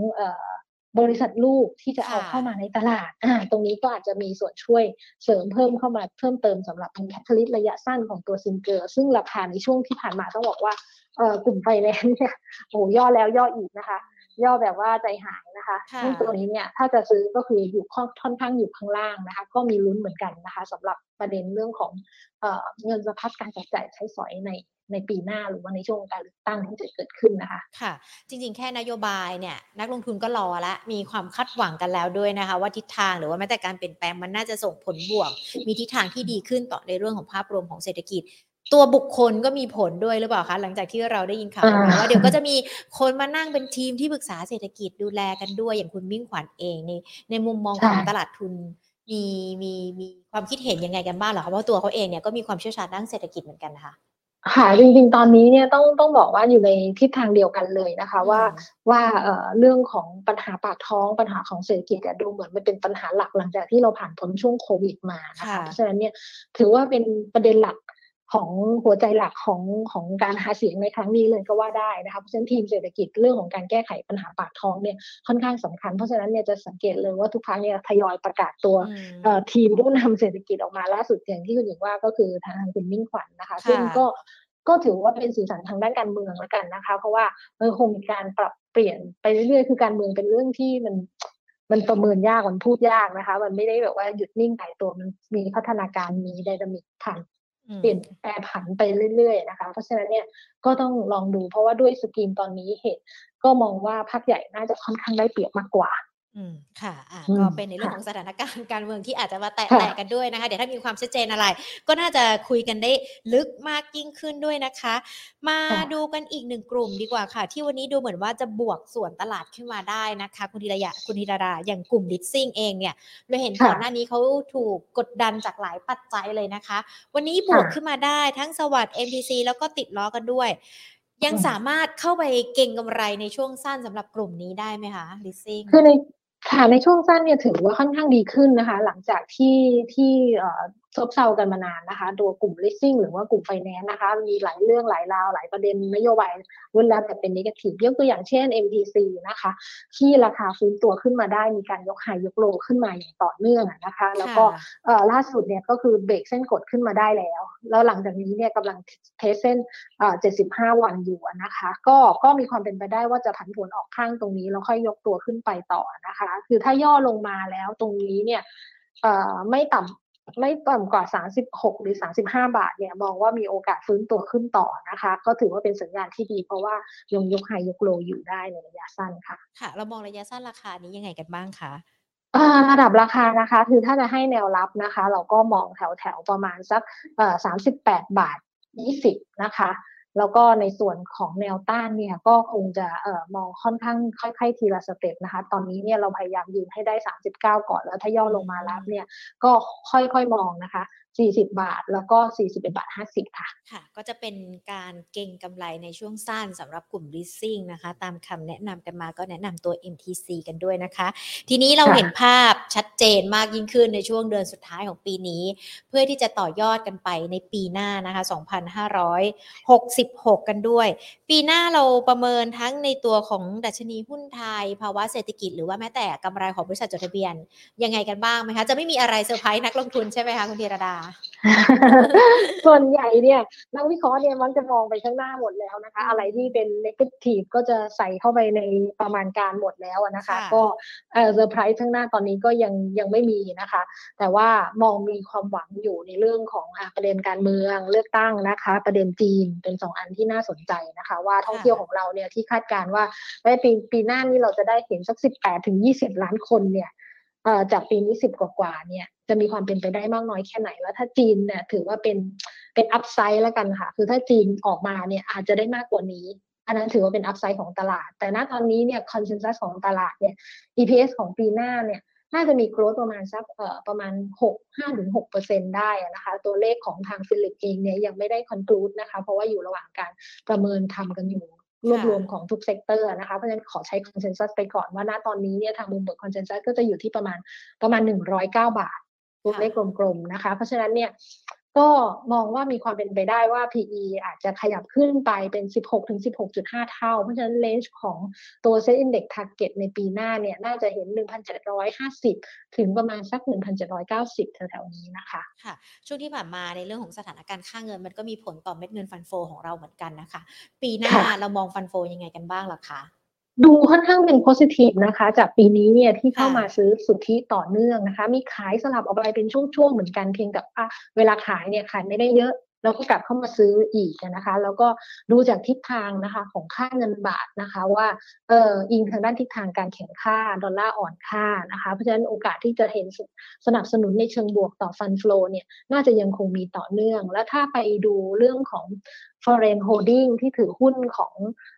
บริษัทลูกที่จะเอาเข้ามาในตลาดอ่าตรงนี้ก็อาจจะมีส่วนช่วยเสริมเพิ่มเข้ามาเพิ่มเติมสำหรับเป็น catalyst ระยะสั้นของตัวซิงเกอร์ซึ่งราคาในช่วงที่ผ่านมาต้องบอกว่าเอ่อกลุ่มไฟแนนซ์เนี่ยโอ้ย่อแล้วย่ออีกนะคะ ย่อแบบว่าใจหายนะคะซึ่งตัวนี้เนี่ยถ้าจะซื้อก็คืออยู่ค่อนข้างอยู่ข้างล่างนะคะ ก็มีลุ้นเหมือนกันนะคะสำหรับประเด็นเรื่องของเอ่อเงินสะพัดการจับจ่ายใช้สอยในในปีหน้าหรือว่าในช่วงการเลือกตั้งที่จะเกิดขึ้นนะคะ ค่ะ จริง ๆ แค่นโยบายเนี่ยนักลงทุนก็รอและมีความคาดหวังกันแล้วด้วยนะคะ ว่าทิศทางหรือว่าแม้แต่การเปลี่ยนแปลงมันน่าจะส่งผลบวก มีทิศทางที่ดีขึ้นต่อในเรื่องของภาพรวมของเศรษฐกิจ ตัวบุคคลก็มีผลด้วยหรือเปล่าคะหลังจากที่เราได้ยินข่าวมาว่าเดี๋ยวก็จะมีคนมานั่งเป็นทีมที่ปรึกษาเศรษฐกิจดูแลกันด้วยอย่างคุณมิ่งขวัญเองในในมุมมองของตลาดทุนมีมีมีความคิดเห็นยังไงกันบ้างเหรอคะเพราะตัวเขาเองเนี่ยก็มีความเชี่ยวชาญด้านเศรษฐกิจเหมือนกันนะคะค่ะจริงๆ ตอนนี้เนี่ยต้องต้องบอกว่าอยู่ในทิศทางเดียวกันเลยนะคะว่าว่าเอ่อเรื่องของปัญหาปากท้องปัญหาของเศรษฐกิจดูเหมือนมันเป็นปัญหาหลักหลังจากที่เราผ่านพ้นช่วงโควิดมานะคะเพราะฉะนั้นเนี่ยถือว่าเป็นประเด็นหลัก ของหัวใจหลักของของการหาเสียงในครั้งนี้เลยก็ว่าได้นะคะเพราะฉะนั้นทีมเศรษฐกิจเรื่องของการแก้ไขปัญหาปากท้องเนี่ยค่อนข้างสำคัญ เพราะฉะนั้นเนี่ยจะสังเกตเลยว่าทุกครั้งเนี่ยทยอยประกาศตัวทีมผู้นำเศรษฐกิจออกมาล่าสุดอย่างที่คุณหญิงว่าก็คือทางคุณมิ่งขวัญนนะคะ ซึ่งก็ก็ถือว่าเป็นสีสันทางด้านการเมืองแล้วกันนะคะ เพราะว่ามันคงมีการปรับเปลี่ยนไปเรื่อยๆ คือการเมืองเป็นเรื่องที่มันมันประเมินยากมันพูดยากนะคะ มันไม่ได้แบบว่าหยุดนิ่งตายตัวมันมีพัฒนาการมีไดนามิกผ่าน เปลี่ยนแปรผันไปเรื่อยๆนะคะ เพราะฉะนั้นเนี่ยก็ต้องลองดูเพราะว่าด้วยสกีมตอนนี้เหตุ ก็มองว่าภาคใหญ่น่าจะค่อนข้างได้เปรียบมากกว่า อืมค่ะอ่าก็เป็นในเรื่องของสถานการณ์การเมืองที่อาจจะมาแตะแตะกันด้วยนะคะ เดี๋ยวถ้ามีความชัดเจนอะไร ก็น่าจะคุยกันได้ลึกมากยิ่งขึ้นด้วยนะคะ มาดูกันอีกหนึ่งกลุ่มดีกว่าค่ะ ที่วันนี้ดูเหมือนว่าจะบวกส่วนตลาดขึ้นมาได้นะคะ คุณธีรยะคุณธีราราอย่างกลุ่มลิทซิ่งเองเนี่ยเราเห็นก่อนหน้านี้เขาถูกกดดันจากหลายปัจจัยเลยนะคะ วันนี้บวกขึ้นมาได้ทั้ง SAWAD MTC แล้วก็ติดล้อกันด้วย ยังสามารถเข้าไปเก็งกำไรในช่วงสั้นสำหรับกลุ่มนี้ได้ไหมคะลิซซิ่งคือใน ค่ะในช่วงสั้นเนี่ยถือว่าค่อนข้างดีขึ้นนะคะ หลังจากที่ที่ซบเซากันมานานนะคะ ตัวกลุ่ม leasing หรือว่ากลุ่มไฟแนนซ์นะคะ มีหลายเรื่องหลายราว หลายประเด็นนโยบายรุนแรงแต่เป็น negative ยกตัวอย่างเช่น MTC นะคะ ที่ราคาฟื้นตัวขึ้นมาได้มีการยกไฮยกโลขึ้นมาอย่างต่อเนื่องนะคะ แล้วก็ล่าสุดเนี่ยก็คือเบรกเส้นกดขึ้นมาได้แล้ว แล้วหลังจากนี้เนี่ยกำลังเทสเส้น 75 วันอยู่นะคะ ก็ก็มีความเป็นไปได้ว่าจะผันผวนออกข้างตรงนี้แล้วค่อยยกตัวขึ้นไปต่อนะคะ คือถ้าย่อลงมาแล้วตรงนี้เนี่ยไม่ต่ำ ไม่ต่ำกว่า 36 หรือ 35 บาทเนี่ยมองว่ามีโอกาสฟื้นตัวขึ้นต่อนะคะ ก็ถือว่าเป็นสัญญาณที่ดี เพราะว่ายงยกไฮยกโลอยู่ได้ในระยะสั้นค่ะค่ะเรามองระยะสั้นราคานี้ยังไงกันบ้างคะระดับราคานะคะคือถ้าจะให้แนวรับนะคะ เราก็มองแถวแถวประมาณสักสามสิบแปดบาทยี่สิบนะคะ แล้วก็ในส่วนของแนวต้านเนี่ยก็คงจะเอ่อมองค่อนข้างค่อยๆทีละสเต็ปนะคะ ตอนนี้เนี่ยเราพยายามยืนให้ได้ 39 ก่อนแล้วถ้าย่อลงมารับเนี่ยก็ค่อยๆมองนะคะ 40 บาท แล้วก็ 41 บาท 50 ค่ะ ค่ะ ก็จะเป็นการเก็งกำไรในช่วงสั้นสำหรับกลุ่ม leasing นะคะ ตามคำแนะนำกันมาก็แนะนำตัว MTC กันด้วยนะคะ ทีนี้เราเห็นภาพชัดเจนมากยิ่งขึ้นในช่วงเดือนสุดท้ายของปีนี้ เพื่อที่จะต่อยอดกันไปในปีหน้านะคะ 2566 กันด้วย ปีหน้าเราประเมินทั้งในตัวของดัชนีหุ้นไทย ภาวะเศรษฐกิจ หรือว่าแม้แต่กำไรของบริษัทจดทะเบียนยังไงกันบ้างไหมคะ จะไม่มีอะไรเซอร์ไพรส์นักลงทุนใช่ไหมคะคุณธีรดาส่วนใหญ่เนี่ยนักวิเคราะห์เนี่ยมันจะมองไปข้างหน้าหมดแล้วนะคะ อะไรที่เป็น negative ก็จะใส่เข้าไปในประมาณการหมดแล้วนะคะ ก็เซอร์ไพรส์ข้างหน้าตอนนี้ก็ยังยังไม่มีนะคะ แต่ว่ามองมีความหวังอยู่ในเรื่องของประเด็นการเมืองเลือกตั้งนะคะ ประเด็นจีนเป็นสองอันที่น่าสนใจนะคะ ว่าท่องเที่ยวของเราเนี่ยที่คาดการณ์ว่าในปีปีหน้านี้เราจะได้เห็นสักสิบแปดถึงยี่สิบล้านคนเนี่ย จากปีนี้สิบกว่าเนี่ยจะมีความเป็นไปได้มากน้อยแค่ไหน แล้วถ้าจีนเนี่ยถือว่าเป็นเป็น upside แล้วกันค่ะ คือถ้าจีนออกมาเนี่ยอาจจะได้มากกว่านี้ อันนั้นถือว่าเป็น upside ของตลาด แต่ณตอนนี้เนี่ย consensus ของตลาดเนี่ย EPS ของปีหน้าเนี่ยน่าจะมี growth ประมาณสักเอ่อประมาณ6 5ถึง6เปอร์เซ็นได้นะคะ ตัวเลขของทางฟิลลิปเองเนี่ยยังไม่ได้ conclude นะคะ เพราะว่าอยู่ระหว่างการประเมินทำกันอยู่ รวบรวมของทุก sector นะคะ เพราะฉะนั้นขอใช้ consensus ไปก่อนว่าณตอนนี้เนี่ยทาง Bloomberg consensus ก็จะอยู่ที่ประมาณประมาณ 109 บาทตัวเลขกลมๆนะคะ เพราะฉะนั้นเนี่ย ก็มองว่ามีความเป็นไปได้ว่า PE อาจจะขยับขึ้นไปเป็น 16ถึง16.5 เท่า เพราะฉะนั้น range ของตัว Set Index Target ในปีหน้าเนี่ย น่าจะเห็น 1,750 ถึงประมาณสัก 1,790 แถวๆนี้นะคะ ค่ะ ช่วงที่ผ่านมาในเรื่องของสถานการณ์ค่าเงินมันก็มีผลต่อเม็ดเงินฟันโฟของเราเหมือนกันนะคะ ปีหน้าเรามองฟันโฟยังไงกันบ้างล่ะคะ ดูค่อนข้างเป็น positive นะคะ จากปีนี้เนี่ยที่เข้ามาซื้อสุทธิต่อเนื่องนะคะ มีขายสลับออกไปเป็นช่วงๆเหมือนกันเพียงแต่ว่าเวลาขายเนี่ยขายไม่ได้เยอะแล้วก็กลับเข้ามาซื้ออีกนะคะ แล้วก็ดูจากทิศทางนะคะของค่าเงินบาทนะคะว่าเอออิงทางด้านทิศทางการแข่งค่าดอลลาร์อ่อนค่านะคะเพราะฉะนั้นโอกาสที่จะเห็นสนับสนุนในเชิงบวกต่อฟันฟลอเนี่ยน่าจะยังคงมีต่อเนื่อง แล้วถ้าไปดูเรื่องของ foreign holding ที่ถือหุ้นของอ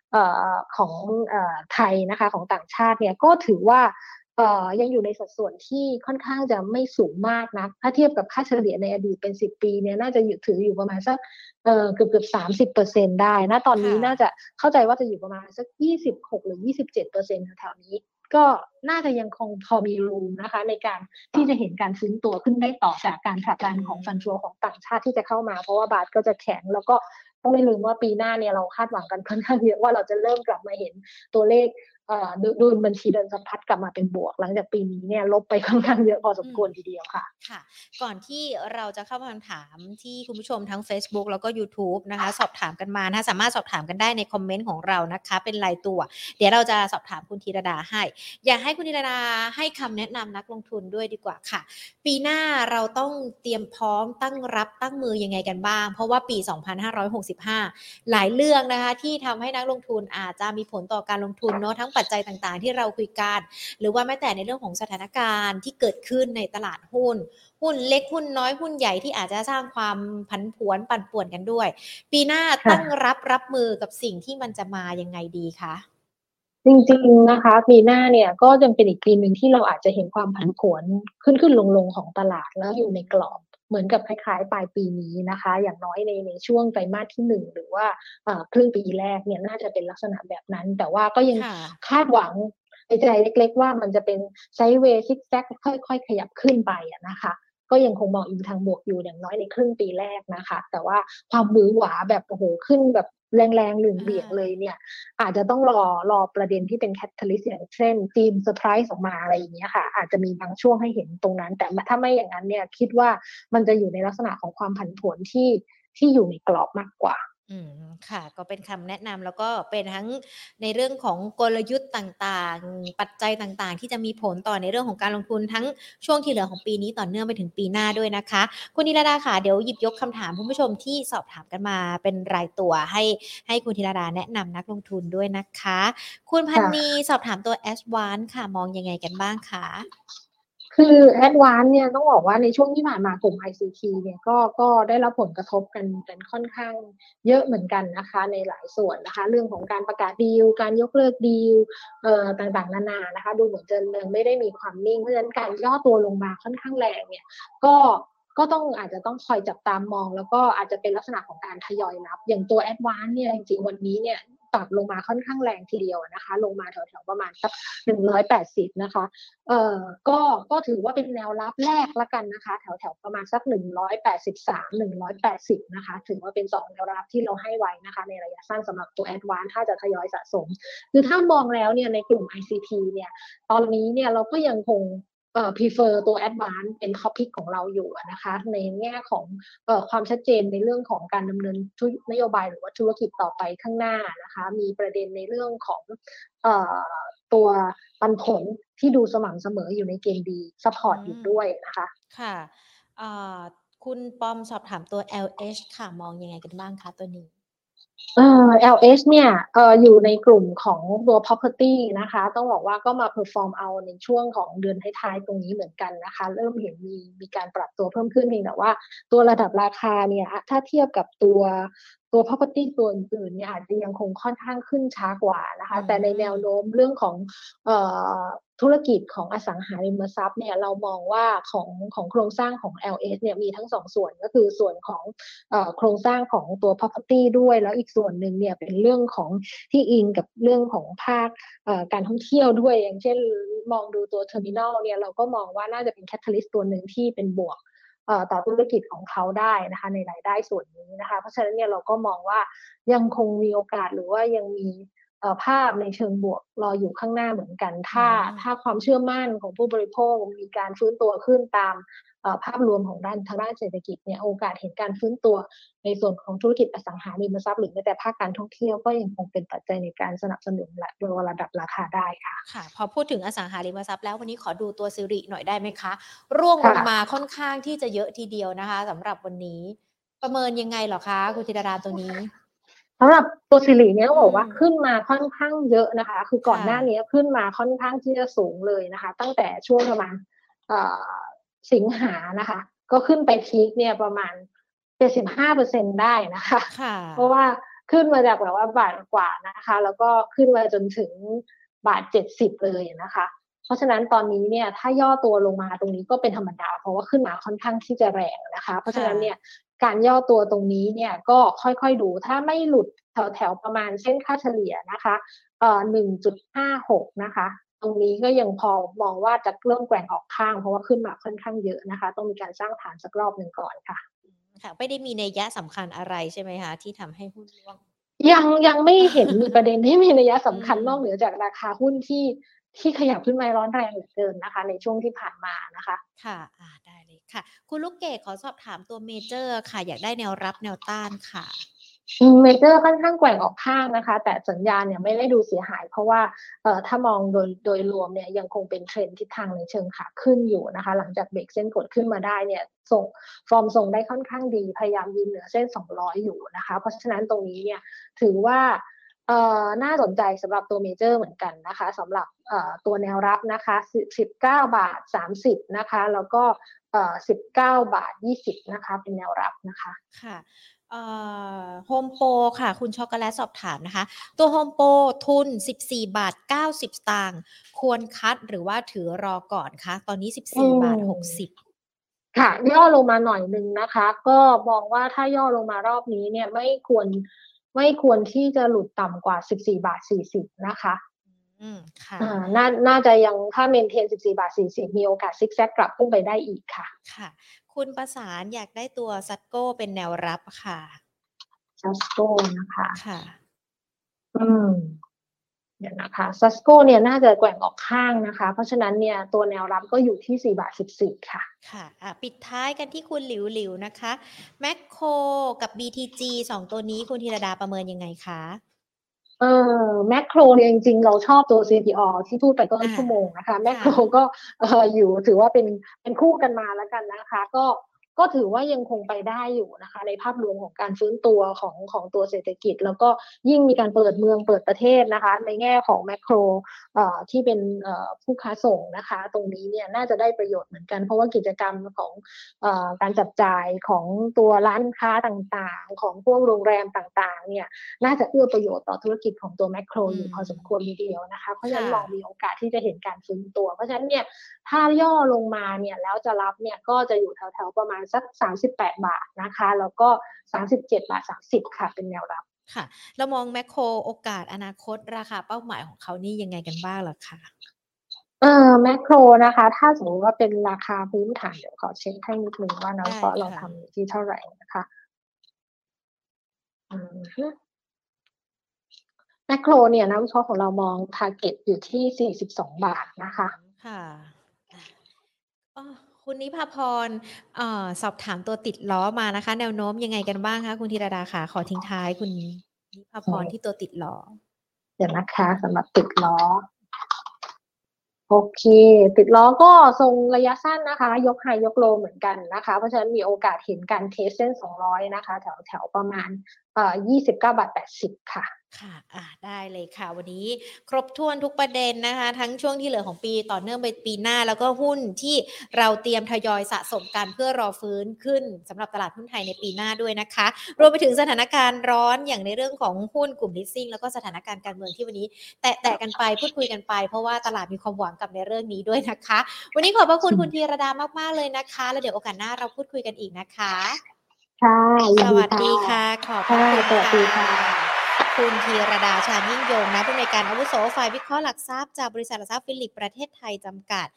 ของอไทยนะคะของต่างชาติเนี่ยก็ถือว่ายังอยู่ในสัดส่วนที่ค่อนข้างจะไม่สูงมากนะถ้าเทียบกับค่าเฉลี่ยในอดีตเป็นสิบปีเนี่ยน่าจะอยู่ถืออยู่ประมาณสักเเกือบเกือบสามสิบเปอร์เซ็นได้นะตอนนี้น่าจะเข้าใจว่าจะอยู่ประมาณสักยี่สิบหกหรือยี่สิบเจ็ดเปอร์เซ็นต์แถวนี้ ก็น่าจะยังคงพอมีรูมนะคะ ในการที่จะเห็นการซื้อตัวขึ้นได้ต่อจากการผลักดันของฟันฟัวของต่างชาติที่จะเข้ามา เพราะว่าบาทก็จะแข็งแล้วก็ ต้องไม่ลืมว่าปีหน้าเนี่ยเราคาดหวังกันค่อนข้างเยอะว่าเราจะเริ่มกลับมาเห็นตัวเลขดูบัญชีเดินสะพัดกลับมาเป็นบวก หลังจากปีนี้เนี่ยลบไปค่อนข้างเยอะพอสมควรทีเดียวค่ะ ค่ะ ก่อนที่เราจะเข้าคำถามที่คุณผู้ชมทั้ง Facebook แล้วก็ YouTube นะคะ สอบถามกันมานะสามารถสอบถามกันได้ในคอมเมนต์ของเรานะคะ เป็นรายตัว เดี๋ยวเราจะสอบถามคุณธีรดาให้ อยากให้คุณธีรดาให้คำแนะนำนักลงทุนด้วยดีกว่าค่ะ ปีหน้าเราต้องเตรียมพร้อมตั้งรับตั้งมือยังไงกันบ้าง เพราะว่าปี 2565 หลายเรื่องนะคะที่ทำให้นักลงทุนอาจจะมีผลต่อการลงทุนเนาะทั้งปัจจัยต่างๆ ที่เราคุยกัน หรือว่าแม้แต่ในเรื่องของสถานการณ์ที่เกิดขึ้นในตลาดหุ้น หุ้นเล็กหุ้นน้อยหุ้นใหญ่ที่อาจจะสร้างความผันผวนปั่นป่วนกันด้วย ปีหน้าตั้งรับรับมือกับสิ่งที่มันจะมายังไงดีคะจริงๆนะคะปีหน้าเนี่ยก็จะเป็นอีกปีหนึ่งที่เราอาจจะเห็นความผันผวนขึ้นขึ้นลงลงของตลาดแล้วอยู่ในกรอบ เหมือนกับคล้ายๆ ปลายปีนี้นะคะ อย่างน้อยในในช่วงไตรมาสที่หนึ่งหรือว่าครึ่งปีแรกเนี่ยน่าจะเป็นลักษณะแบบนั้น แต่ว่าก็ยังคาดหวังในใจเล็ก ๆ ว่ามันจะเป็นไซเวย์ซิกแซกค่อย ๆ ขยับขึ้นไปนะคะก็ยังคงมองอีกทางบวกอยู่อย่างน้อยในครึ่งปีแรกนะคะ แต่ว่าความหวือหวาแบบโอ้โหขึ้นแบบ แรงๆหรือเบี่ยงเลยเนี่ย อาจจะต้องรอรอประเด็นที่เป็น catalyst อย่างเช่นจีนเซอร์ไพรส์ออกมาอะไรอย่างเงี้ยค่ะ อาจจะมีบางช่วงให้เห็นตรงนั้น แต่ถ้าไม่อย่างนั้นเนี่ยคิดว่ามันจะอยู่ในลักษณะของความผันผวนที่ที่อยู่ในกรอบมากกว่า อืมค่ะ ก็เป็นคำแนะนำแล้วก็เป็นทั้งในเรื่องของกลยุทธ์ต่างๆ ปัจจัยต่างๆ ที่จะมีผลต่อในเรื่องของการลงทุนทั้งช่วงที่เหลือของปีนี้ต่อเนื่องไปถึงปีหน้าด้วยนะคะ คุณธีรดาค่ะ เดี๋ยวหยิบยกคำถามคุณผู้ชมที่สอบถามกันมาเป็นรายตัวให้ให้คุณธีรดาแนะนำนักลงทุนด้วยนะคะ คุณพันนีสอบถามตัว a อ v a n c e ค่ะ มองยังไงกันบ้างคะ คือแอดวานเนี่ยต้องบอกว่าในช่วงที่ผ่านมากลุ่ม ICT เนี่ยก็ก็ได้รับผลกระทบกันกันค่อนข้างเยอะเหมือนกันนะคะ ในหลายส่วนนะคะ เรื่องของการประกาศดีล การยกเลิกดีลเอ่อต่างๆ นานานะคะ ดูเหมือนจะยังไม่ได้มีความนิ่ง เพราะฉะนั้นการย่อตัวลงมาค่อนข้างแรงเนี่ยก็ก็ต้องอาจจะต้องคอยจับตามมอง แล้วก็อาจจะเป็นลักษณะของการทยอยรับ อย่างตัวแอดวานเนี่ยจริงๆวันนี้เนี่ย ปรับลงมาค่อนข้างแรงทีเดียวนะคะ ลงมาแถวๆประมาณสักหนึ่งร้อยแปดสิบนะคะเอ่อก็ก็ถือว่าเป็นแนวรับแรกละกันนะคะ แถวๆประมาณสักหนึ่งร้อยแปดสิบสามหนึ่งร้อยแปดสิบนะคะ ถือว่าเป็นสองแนวรับที่เราให้ไว้นะคะ ในระยะสั้นสำหรับตัวแอดวานถ้าจะทยอยสะสม คือถ้ามองแล้วเนี่ยในกลุ่ม ICT เนี่ยตอนนี้เนี่ยเราก็ยังคง เอ่อ prefer ตัว advance เป็น topic ของเราอยู่นะคะ ในแง่ของเอ่อความชัดเจนในเรื่องของการดำเนินนโยบายหรือว่าธุรกิจต่อไปข้างหน้านะคะ มีประเด็นในเรื่องของเอ่อตัวปันผลที่ดูสม่ำเสมออยู่ในเกณฑ์ดี support อยู่ด้วยนะคะ ค่ะเอ่อคุณปอมสอบถามตัว LH ค่ะ มองยังไงกันบ้างคะตัวนี้ เอ่อ LH เนี่ยเอออยู่ในกลุ่มของตัว property นะคะ ต้องบอกว่าก็มา perform เอาในช่วงของเดือนท้ายๆ ตรงนี้เหมือนกันนะคะ เริ่มเห็นมีมีการปรับตัวเพิ่มขึ้นเพียงแต่ว่าตัวระดับราคาเนี่ย ถ้าเทียบกับตัว ตัว property ตัวอื่นๆเนี่ยอาจจะยังคงค่อนข้างขึ้นช้ากว่านะคะอืมแต่ในแนวโน้มเรื่องของเอ่อธุรกิจของอสังหาริมทรัพย์เนี่ยเรามองว่าของของโครงสร้างของ LS เนี่ยมีทั้งสองส่วนก็คือส่วนของเอ่อโครงสร้างของตัว property ด้วย แล้วอีกส่วนหนึ่งเนี่ยเป็นเรื่องของที่อิงกับเรื่องของภาคเอ่อการท่องเที่ยวด้วย อย่างเช่นมองดูตัว terminal เนี่ยเราก็มองว่าน่าจะเป็น catalyst ตัวหนึ่งที่เป็นบวกเอ่อ ต่อธุรกิจของเขาได้นะคะในรายได้ส่วนนี้นะคะ เพราะฉะนั้นเนี่ยเราก็มองว่ายังคงมีโอกาสหรือว่ายังมี ภาพในเชิงบวกรออยู่ข้างหน้าเหมือนกัน ถ้าอืมถ้าความเชื่อมั่นของผู้บริโภคมีการฟื้นตัวขึ้นตามเอ่อภาพรวมของด้านทางด้านเศรษฐกิจเนี่ยโอกาสเห็นการฟื้นตัวในส่วนของธุรกิจอสังหาริมทรัพย์หรือแม้แต่ภาคการท่องเที่ยวก็ยังคงเป็นปัจจัยในการสนับสนุนและโดยระดับราคาได้ค่ะค่ะ พอพูดถึงอสังหาริมทรัพย์แล้ววันนี้ขอดูตัวซิริหน่อยได้ไหมคะ ร่วงลงค่ะมาค่อนข้างที่จะเยอะทีเดียวนะคะสำหรับวันนี้ ประเมินยังไงเหรอคะคุณธีรดาตัวนี้ สำหรับตัวสิริเนี่ยต้องบอกว่าอืมขึ้นมาค่อนข้างเยอะนะคะ คือก่อนค่ะหน้านี้ขึ้นมาค่อนข้างที่จะสูงเลยนะคะ ตั้งแต่ช่วงประมาณเอ่อสิงหานะคะ ก็ขึ้นไปพีคเนี่ยประมาณ75%ได้นะคะค่ะเพราะว่าขึ้นมาจากแบบว่าบาทกว่านะคะ แล้วก็ขึ้นมาจนถึงบาทเจ็ดสิบเลยนะคะ เพราะฉะนั้นตอนนี้เนี่ยถ้าย่อตัวลงมาตรงนี้ก็เป็นธรรมดา เพราะว่าขึ้นมาค่อนข้างที่จะแรงนะคะ เพราะฉะนั้นเนี่ย การย่อตัวตรงนี้เนี่ยก็ค่อยๆดูถ้าไม่หลุดแถวๆประมาณเส้นค่าเฉลี่ยนะคะเอ่อหนึ่งจุดห้าหกนะคะ ตรงนี้ก็ยังพอมองว่าจะเริ่มแกว่งออกข้างเพราะว่าขึ้นมาค่อนข้างเยอะนะคะ ต้องมีการสร้างฐานสักรอบหนึ่งก่อนค่ะค่ะไม่ได้มีในยยะสำคัญอะไรใช่ไหมคะที่ทำให้หุ้นร่วงยังยังไม่เห็นมีประเด็นที่มีนัยสำคัญอืมนอกเหนือจากราคาหุ้นที่ที่ขยับขึ้นมาร้อนแรงเหลือเกินนะคะ ในช่วงที่ผ่านมานะคะ ค่ะอ่าได้เลย ค่ะ คุณลูกเกดขอสอบถามตัวเมเจอร์ค่ะ อยากได้แนวรับแนวต้านค่ะเมเจอร์ค่อนข้างแกว่งออกข้างนะคะ แต่สัญญาณเนี่ยไม่ได้ดูเสียหาย เพราะว่าเอ่อถ้ามองโดยโดยรวมเนี่ยยังคงเป็นเทรนทิศทางในเชิงขาขึ้นอยู่นะคะ หลังจากเบรกเส้นกดขึ้นมาได้เนี่ยทรงฟอร์มทรงได้ค่อนข้างดี พยายามยืนเหนือเส้น 200 อยู่นะคะ เพราะฉะนั้นตรงนี้เนี่ยถือว่า เอ่อน่าสนใจสำหรับตัวเมเจอร์เหมือนกันนะคะสำหรับเอ่อตัวแนวรับนะคะ19 บาท 30 นะคะ แล้วก็เอ่อ19 บาท 20 นะคะ เป็นแนวรับนะคะค่ะโฮมโปรค่ะ คุณช็อกโกแลตสอบถามนะคะ ตัวโฮมโปรทุน 14 บาท 90 สตางค์ควร cut หรือว่าถือรอก่อนคะตอนนี้ 14 บาทอืม60 ค่ะ ย่อลงมาหน่อยหนึ่งนะคะ ก็มองว่าถ้าย่อลงมารอบนี้เนี่ยไม่ควร ไม่ควรที่จะหลุดต่ำกว่า 14 บาท 40 นะคะอืมค่ะอ่าน่าน่าจะยังถ้า maintain 14 บาท 40 มีโอกาสซิกแซกกลับขึ้นไปได้อีกค่ะ ค่ะ คุณประสานอยากได้ตัวซัสโก้เป็นแนวรับค่ะซัสโก้นะคะ ค่ะ อืม เดี๋ยวนะคะซัสโก้เนี่ยน่าจะแกว่งออกข้างนะคะ เพราะฉะนั้นเนี่ยตัวแนวรับก็อยู่ที่ 4 บาท 14 ค่ะ ค่ะอะปิดท้ายกันที่คุณหลิวหลิวนะคะแมคโครกับ BTG สองตัวนี้คุณธีรดาประเมินยังไงคะเออแมคโครเนี่ยจริงๆ เราชอบตัว CPALL ที่พูดไปต้นอ่าชั่วโมงนะคะแมคโครก็เอออยู่ถือว่าเป็นเป็นคู่กันมาแล้วกันนะคะ ก็ ก็ถือว่ายังคงไปได้อยู่นะคะ ในภาพรวมของการฟื้นตัวของของตัวเศรษฐกิจ แล้วก็ยิ่งมีการเปิดเมืองเปิดประเทศนะคะ ในแง่ของแมคโครเอ่อที่เป็นเอ่อผู้ค้าส่งนะคะ ตรงนี้เนี่ยน่าจะได้ประโยชน์เหมือนกัน เพราะว่ากิจกรรมของเอ่อการจับจ่ายของตัวร้านค้าต่างๆ ของพวกโรงแรมต่างๆเนี่ยน่าจะเอื้อประโยชน์ต่อธุรกิจของตัวแมคโครอยู่อืมพอสมควรทีเดียวนะคะเพราะฉะนั้นค่ะมองมีโอกาสที่จะเห็นการฟื้นตัว เพราะฉะนั้นเนี่ยถ้าย่อลงมาเนี่ยแล้วจะรับเนี่ยก็จะอยู่แถวๆประมาณณสัก 38 บาทนะคะ แล้วก็ 37 บาท 30 ค่ะ เป็นแนวรับค่ะ เรามองแมคโครโอกาสอนาคตราคาเป้าหมายของเขานี่ยังไงกันบ้างล่ะคะเออแมคโครนะคะ ถ้าสมมติว่าเป็นราคาพื้นฐานเดี๋ยวขอเช็คให้นิดนึงว่าน้อยเพราะเราทำอยู่ที่เท่าไหร่นะคะแมคโครเนี่ยนักวิเคราะห์ของเรามองทาร์เก็ตอยู่ที่ 42 บาทนะคะ ค่ะอ๋อ คุณนิพาพรออสอบถามตัวติดล้อมานะคะ แนวโน้มยังไงกันบ้างคะคุณธีรดาค่ะ ขอทิ้งท้ายคุณนิพาพรที่ตัวติดล้อ เดี๋ยวนะคะสำหรับติดล้อ โอเค ติดล้อก็ทรงระยะสั้นนะคะ ยกไฮยกโลเหมือนกันนะคะ เพราะฉะนั้นมีโอกาสเห็นการเทสเส้น 200 นะคะ แถวแถวประมาณเอ่อ29บาท80ค่ะค่ะอ่าได้เลยค่ะ วันนี้ครบถ้วนทุกประเด็นนะคะ ทั้งช่วงที่เหลือของปีต่อเนื่องไปปีหน้า แล้วก็หุ้นที่เราเตรียมทยอยสะสมกันเพื่อรอฟื้นขึ้นสำหรับตลาดหุ้นไทยในปีหน้าด้วยนะคะ รวมไปถึงสถานการณ์ร้อนอย่างในเรื่องของหุ้นกลุ่มลิสซิ่งแล้วก็สถานการณ์การเมืองที่วันนี้ แตะแตะกันไปพูดคุยกันไป เพราะว่าตลาดมีความหวังกับในเรื่องนี้ด้วยนะคะ วันนี้ขอบพระคุณคุณธีรดามากๆเลยนะคะ แล้วเดี๋ยวโอกาสหน้าเราพูดคุยกันอีกนะคะ ค่ะยิสนวัสดีดีค่ะค่ะ ขอบพระคุณค่ะสวัสดีค่ะ คุณธีรดาชาญยิ่งยงนะผู้อำนวยการอาวุโสฝ่ายวิเคราะห์หลักทรัพย์จากบริษัทหลักทรัพย์ฟิลิปประเทศไทยจำกัด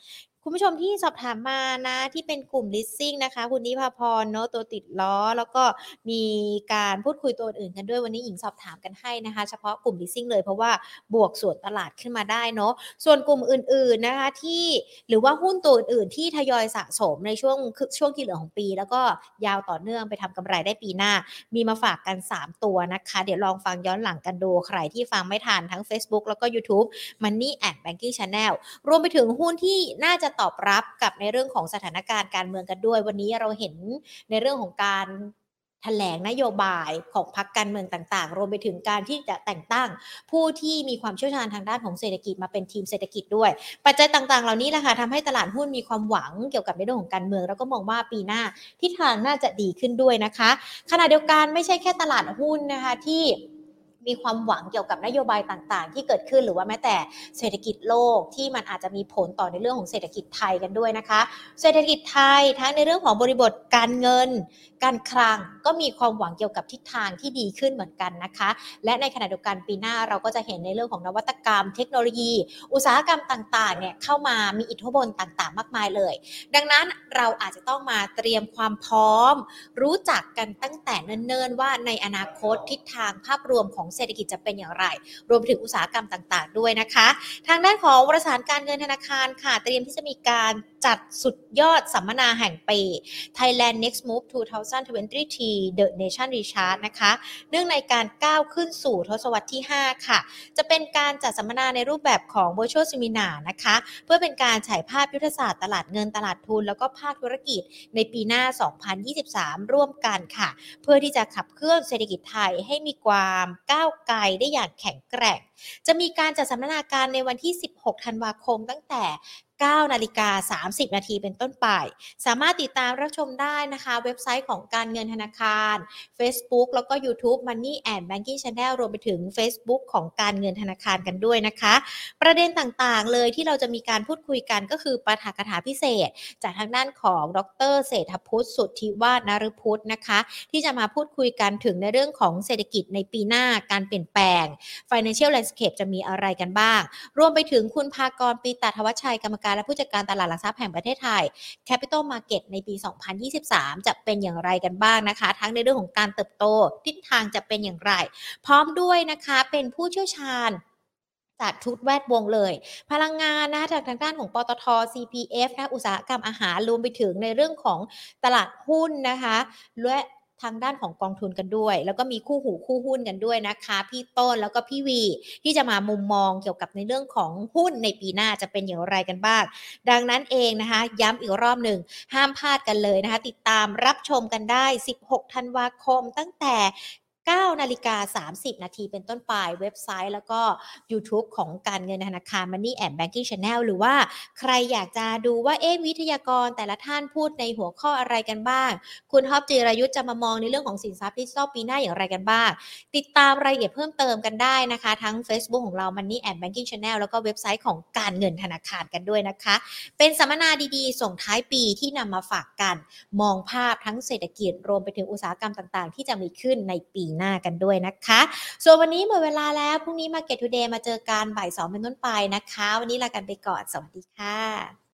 คุณผู้ชมที่สอบถามมานะที่เป็นกลุ่ม leasing นะคะ คุณนิพาพรเนาะตัวติดล้อ แล้วก็มีการพูดคุยตัวอื่นกันด้วยวันนี้หญิงสอบถามกันให้นะคะ เฉพาะกลุ่ม leasing เลยเพราะว่าบวกส่วนตลาดขึ้นมาได้เนาะส่วนกลุ่มอื่น ๆนะคะที่หรือว่าหุ้นตัวอื่นๆที่ทยอยสะสมในช่วงช่วงที่เหลือของปี แล้วก็ยาวต่อเนื่องไปทำกำไรได้ปีหน้า มีมาฝากกัน 3 ตัวนะคะ เดี๋ยวลองฟังย้อนหลังกันดูใครที่ฟังไม่ทันทั้ง Facebook แล้วก็ YouTube Money and Banking Channel รวมไปถึงหุ้นที่น่าจะตอบรับกับในเรื่องของสถานการณ์การเมืองกันด้วย วันนี้เราเห็นในเรื่องของการแถลงนโยบายของพรรคการเมืองต่างๆ รวมไปถึงการที่จะแต่งตั้ง ผู้ที่มีความเชี่ยวชาญทางด้านของเศรษฐกิจมาเป็นทีมเศรษฐกิจด้วย ปัจจัยต่างๆ เหล่านี้แหละค่ะทำให้ตลาดหุ้นมีความหวังเกี่ยวกับในเรื่องของการเมือง แล้วก็มองว่าปีหน้าทิศทางน่าจะดีขึ้นด้วยนะคะ ขณะเดียวกันไม่ใช่แค่ตลาดหุ้นนะคะที่ มีความหวังเกี่ยวกับนโยบายต่างๆ ที่เกิดขึ้นหรือว่าแม้แต่เศรษฐกิจโลกที่มันอาจจะมีผลต่อในเรื่องของเศรษฐกิจไทยกันด้วยนะคะ เศรษฐกิจไทยทั้งในเรื่องของบริบทการเงิน การคลังก็มีความหวังเกี่ยวกับทิศทางที่ดีขึ้นเหมือนกันนะคะ และในขณะเดียวกันปีหน้าเราก็จะเห็นในเรื่องของนวัตกรรม เทคโนโลยี อุตสาหกรรมต่างๆเนี่ยเข้ามามีอิทธิพลต่างๆ มากมายเลย ดังนั้นเราอาจจะต้องมาเตรียมความพร้อม รู้จักกันตั้งแต่เนิ่นๆว่าในอนาคตทิศทางภาพรวมของเศรษฐกิจจะเป็นอย่างไร รวมถึงอุตสาหกรรมต่างๆ ด้วยนะคะ ทางด้านของประสานการเงินธนาคารค่ะ เตรียมที่จะมีการจัดสุดยอดสัมมนาแห่งปี Thailand Next Move 2023 The Nation Recharge นะคะ เนื่องในการก้าวขึ้นสู่ทศวรรษที่ 5 ค่ะ จะเป็นการจัดสัมมนาในรูปแบบของ Virtual Seminar นะคะ เพื่อเป็นการฉายภาพยุทธศาสตร์ตลาดเงินตลาดทุน แล้วก็ภาคธุรกิจในปีหน้า 2023 ร่วมกันค่ะ เพื่อที่จะขับเคลื่อนเศรษฐกิจไทยให้มีความก้าวไกลได้อย่างแข็งแกร่ง จะมีการจัดสัมมนาการในวันที่ 16 ธันวาคมตั้งแต่ 9นาฬิกา30 นาทีเป็นต้นไป สามารถติดตามรับชมได้นะคะ เว็บไซต์ของการเงินธนาคาร Facebook แล้วก็ YouTube Money and Banking Channel รวมไปถึง Facebook ของการเงินธนาคารกันด้วยนะคะ ประเด็นต่างๆ เลยที่เราจะมีการพูดคุยกันก็คือปาฐกถาพิเศษ จากทางด้านของดรเศรษฐพุทธสุทธิวาฒนฤพุทธนะคะ ที่จะมาพูดคุยกันถึงในเรื่องของเศรษฐกิจในปีหน้าการเปลี่ยนแปลง Financial Landscape จะมีอะไรกันบ้าง รวมไปถึงคุณภากรปีตาทวชัยกรรมการและผู้จัดการตลาดหลักทรัพย์แห่งประเทศไทย Capital Market ในปี 2023 จะเป็นอย่างไรกันบ้างนะคะ ทั้งในเรื่องของการเติบโตทิศทางจะเป็นอย่างไร พร้อมด้วยนะคะเป็นผู้เชี่ยวชาญจากทุกแวดวงเลย พลังงานนะคะจากทางด้านของปตท CPF นะอุตสาหกรรมอาหารรวมไปถึงในเรื่องของตลาดหุ้นนะคะและ ทางด้านของกองทุนกันด้วย แล้วก็มีคู่หูคู่หุ้นกันด้วยนะคะ พี่ต้นแล้วก็พี่วี ที่จะมามุมมองเกี่ยวกับในเรื่องของหุ้นในปีหน้าจะเป็นอย่างไรกันบ้าง ดังนั้นเองนะคะ ย้ำอีกรอบหนึ่งห้ามพลาดกันเลยนะคะ ติดตามรับชมกันได้ 16 ธันวาคมตั้งแต่ 9นาฬิกา30 นาทีเป็นต้นไปเว็บไซต์ แล้วก็ YouTube ของการเงินธนาคาร Money and Banking Channel หรือว่าใครอยากจะดูว่าเอ๊วิทยากรแต่ละท่านพูดในหัวข้ออะไรกันบ้าง คุณท็อปจิรายุทธ์จะมามองในเรื่องของสินทรัพย์ดิจิทัลปีหน้าอย่างไรกันบ้าง ติดตามรายละเอียดเพิ่มเติมกันได้นะคะ ทั้ง Facebook ของเรา Money and Banking Channel แล้วก็เว็บไซต์ของการเงินธนาคารกันด้วยนะคะ เป็นสัมมนาดีๆ ส่งท้ายปีที่นำมาฝากกัน มองภาพทั้งเศรษฐกิจรวมไปถึงอุตสาหกรรมต่างๆ ที่จะมีขึ้นในปีหน้ากันด้วยนะคะ ส่วนวันนี้หมดเวลาแล้วพรุ่งนี้ Market Today มาเจอกันบ่ายสองเป็นต้นไปนะคะ วันนี้ลากันไปก่อนสวัสดีค่ะ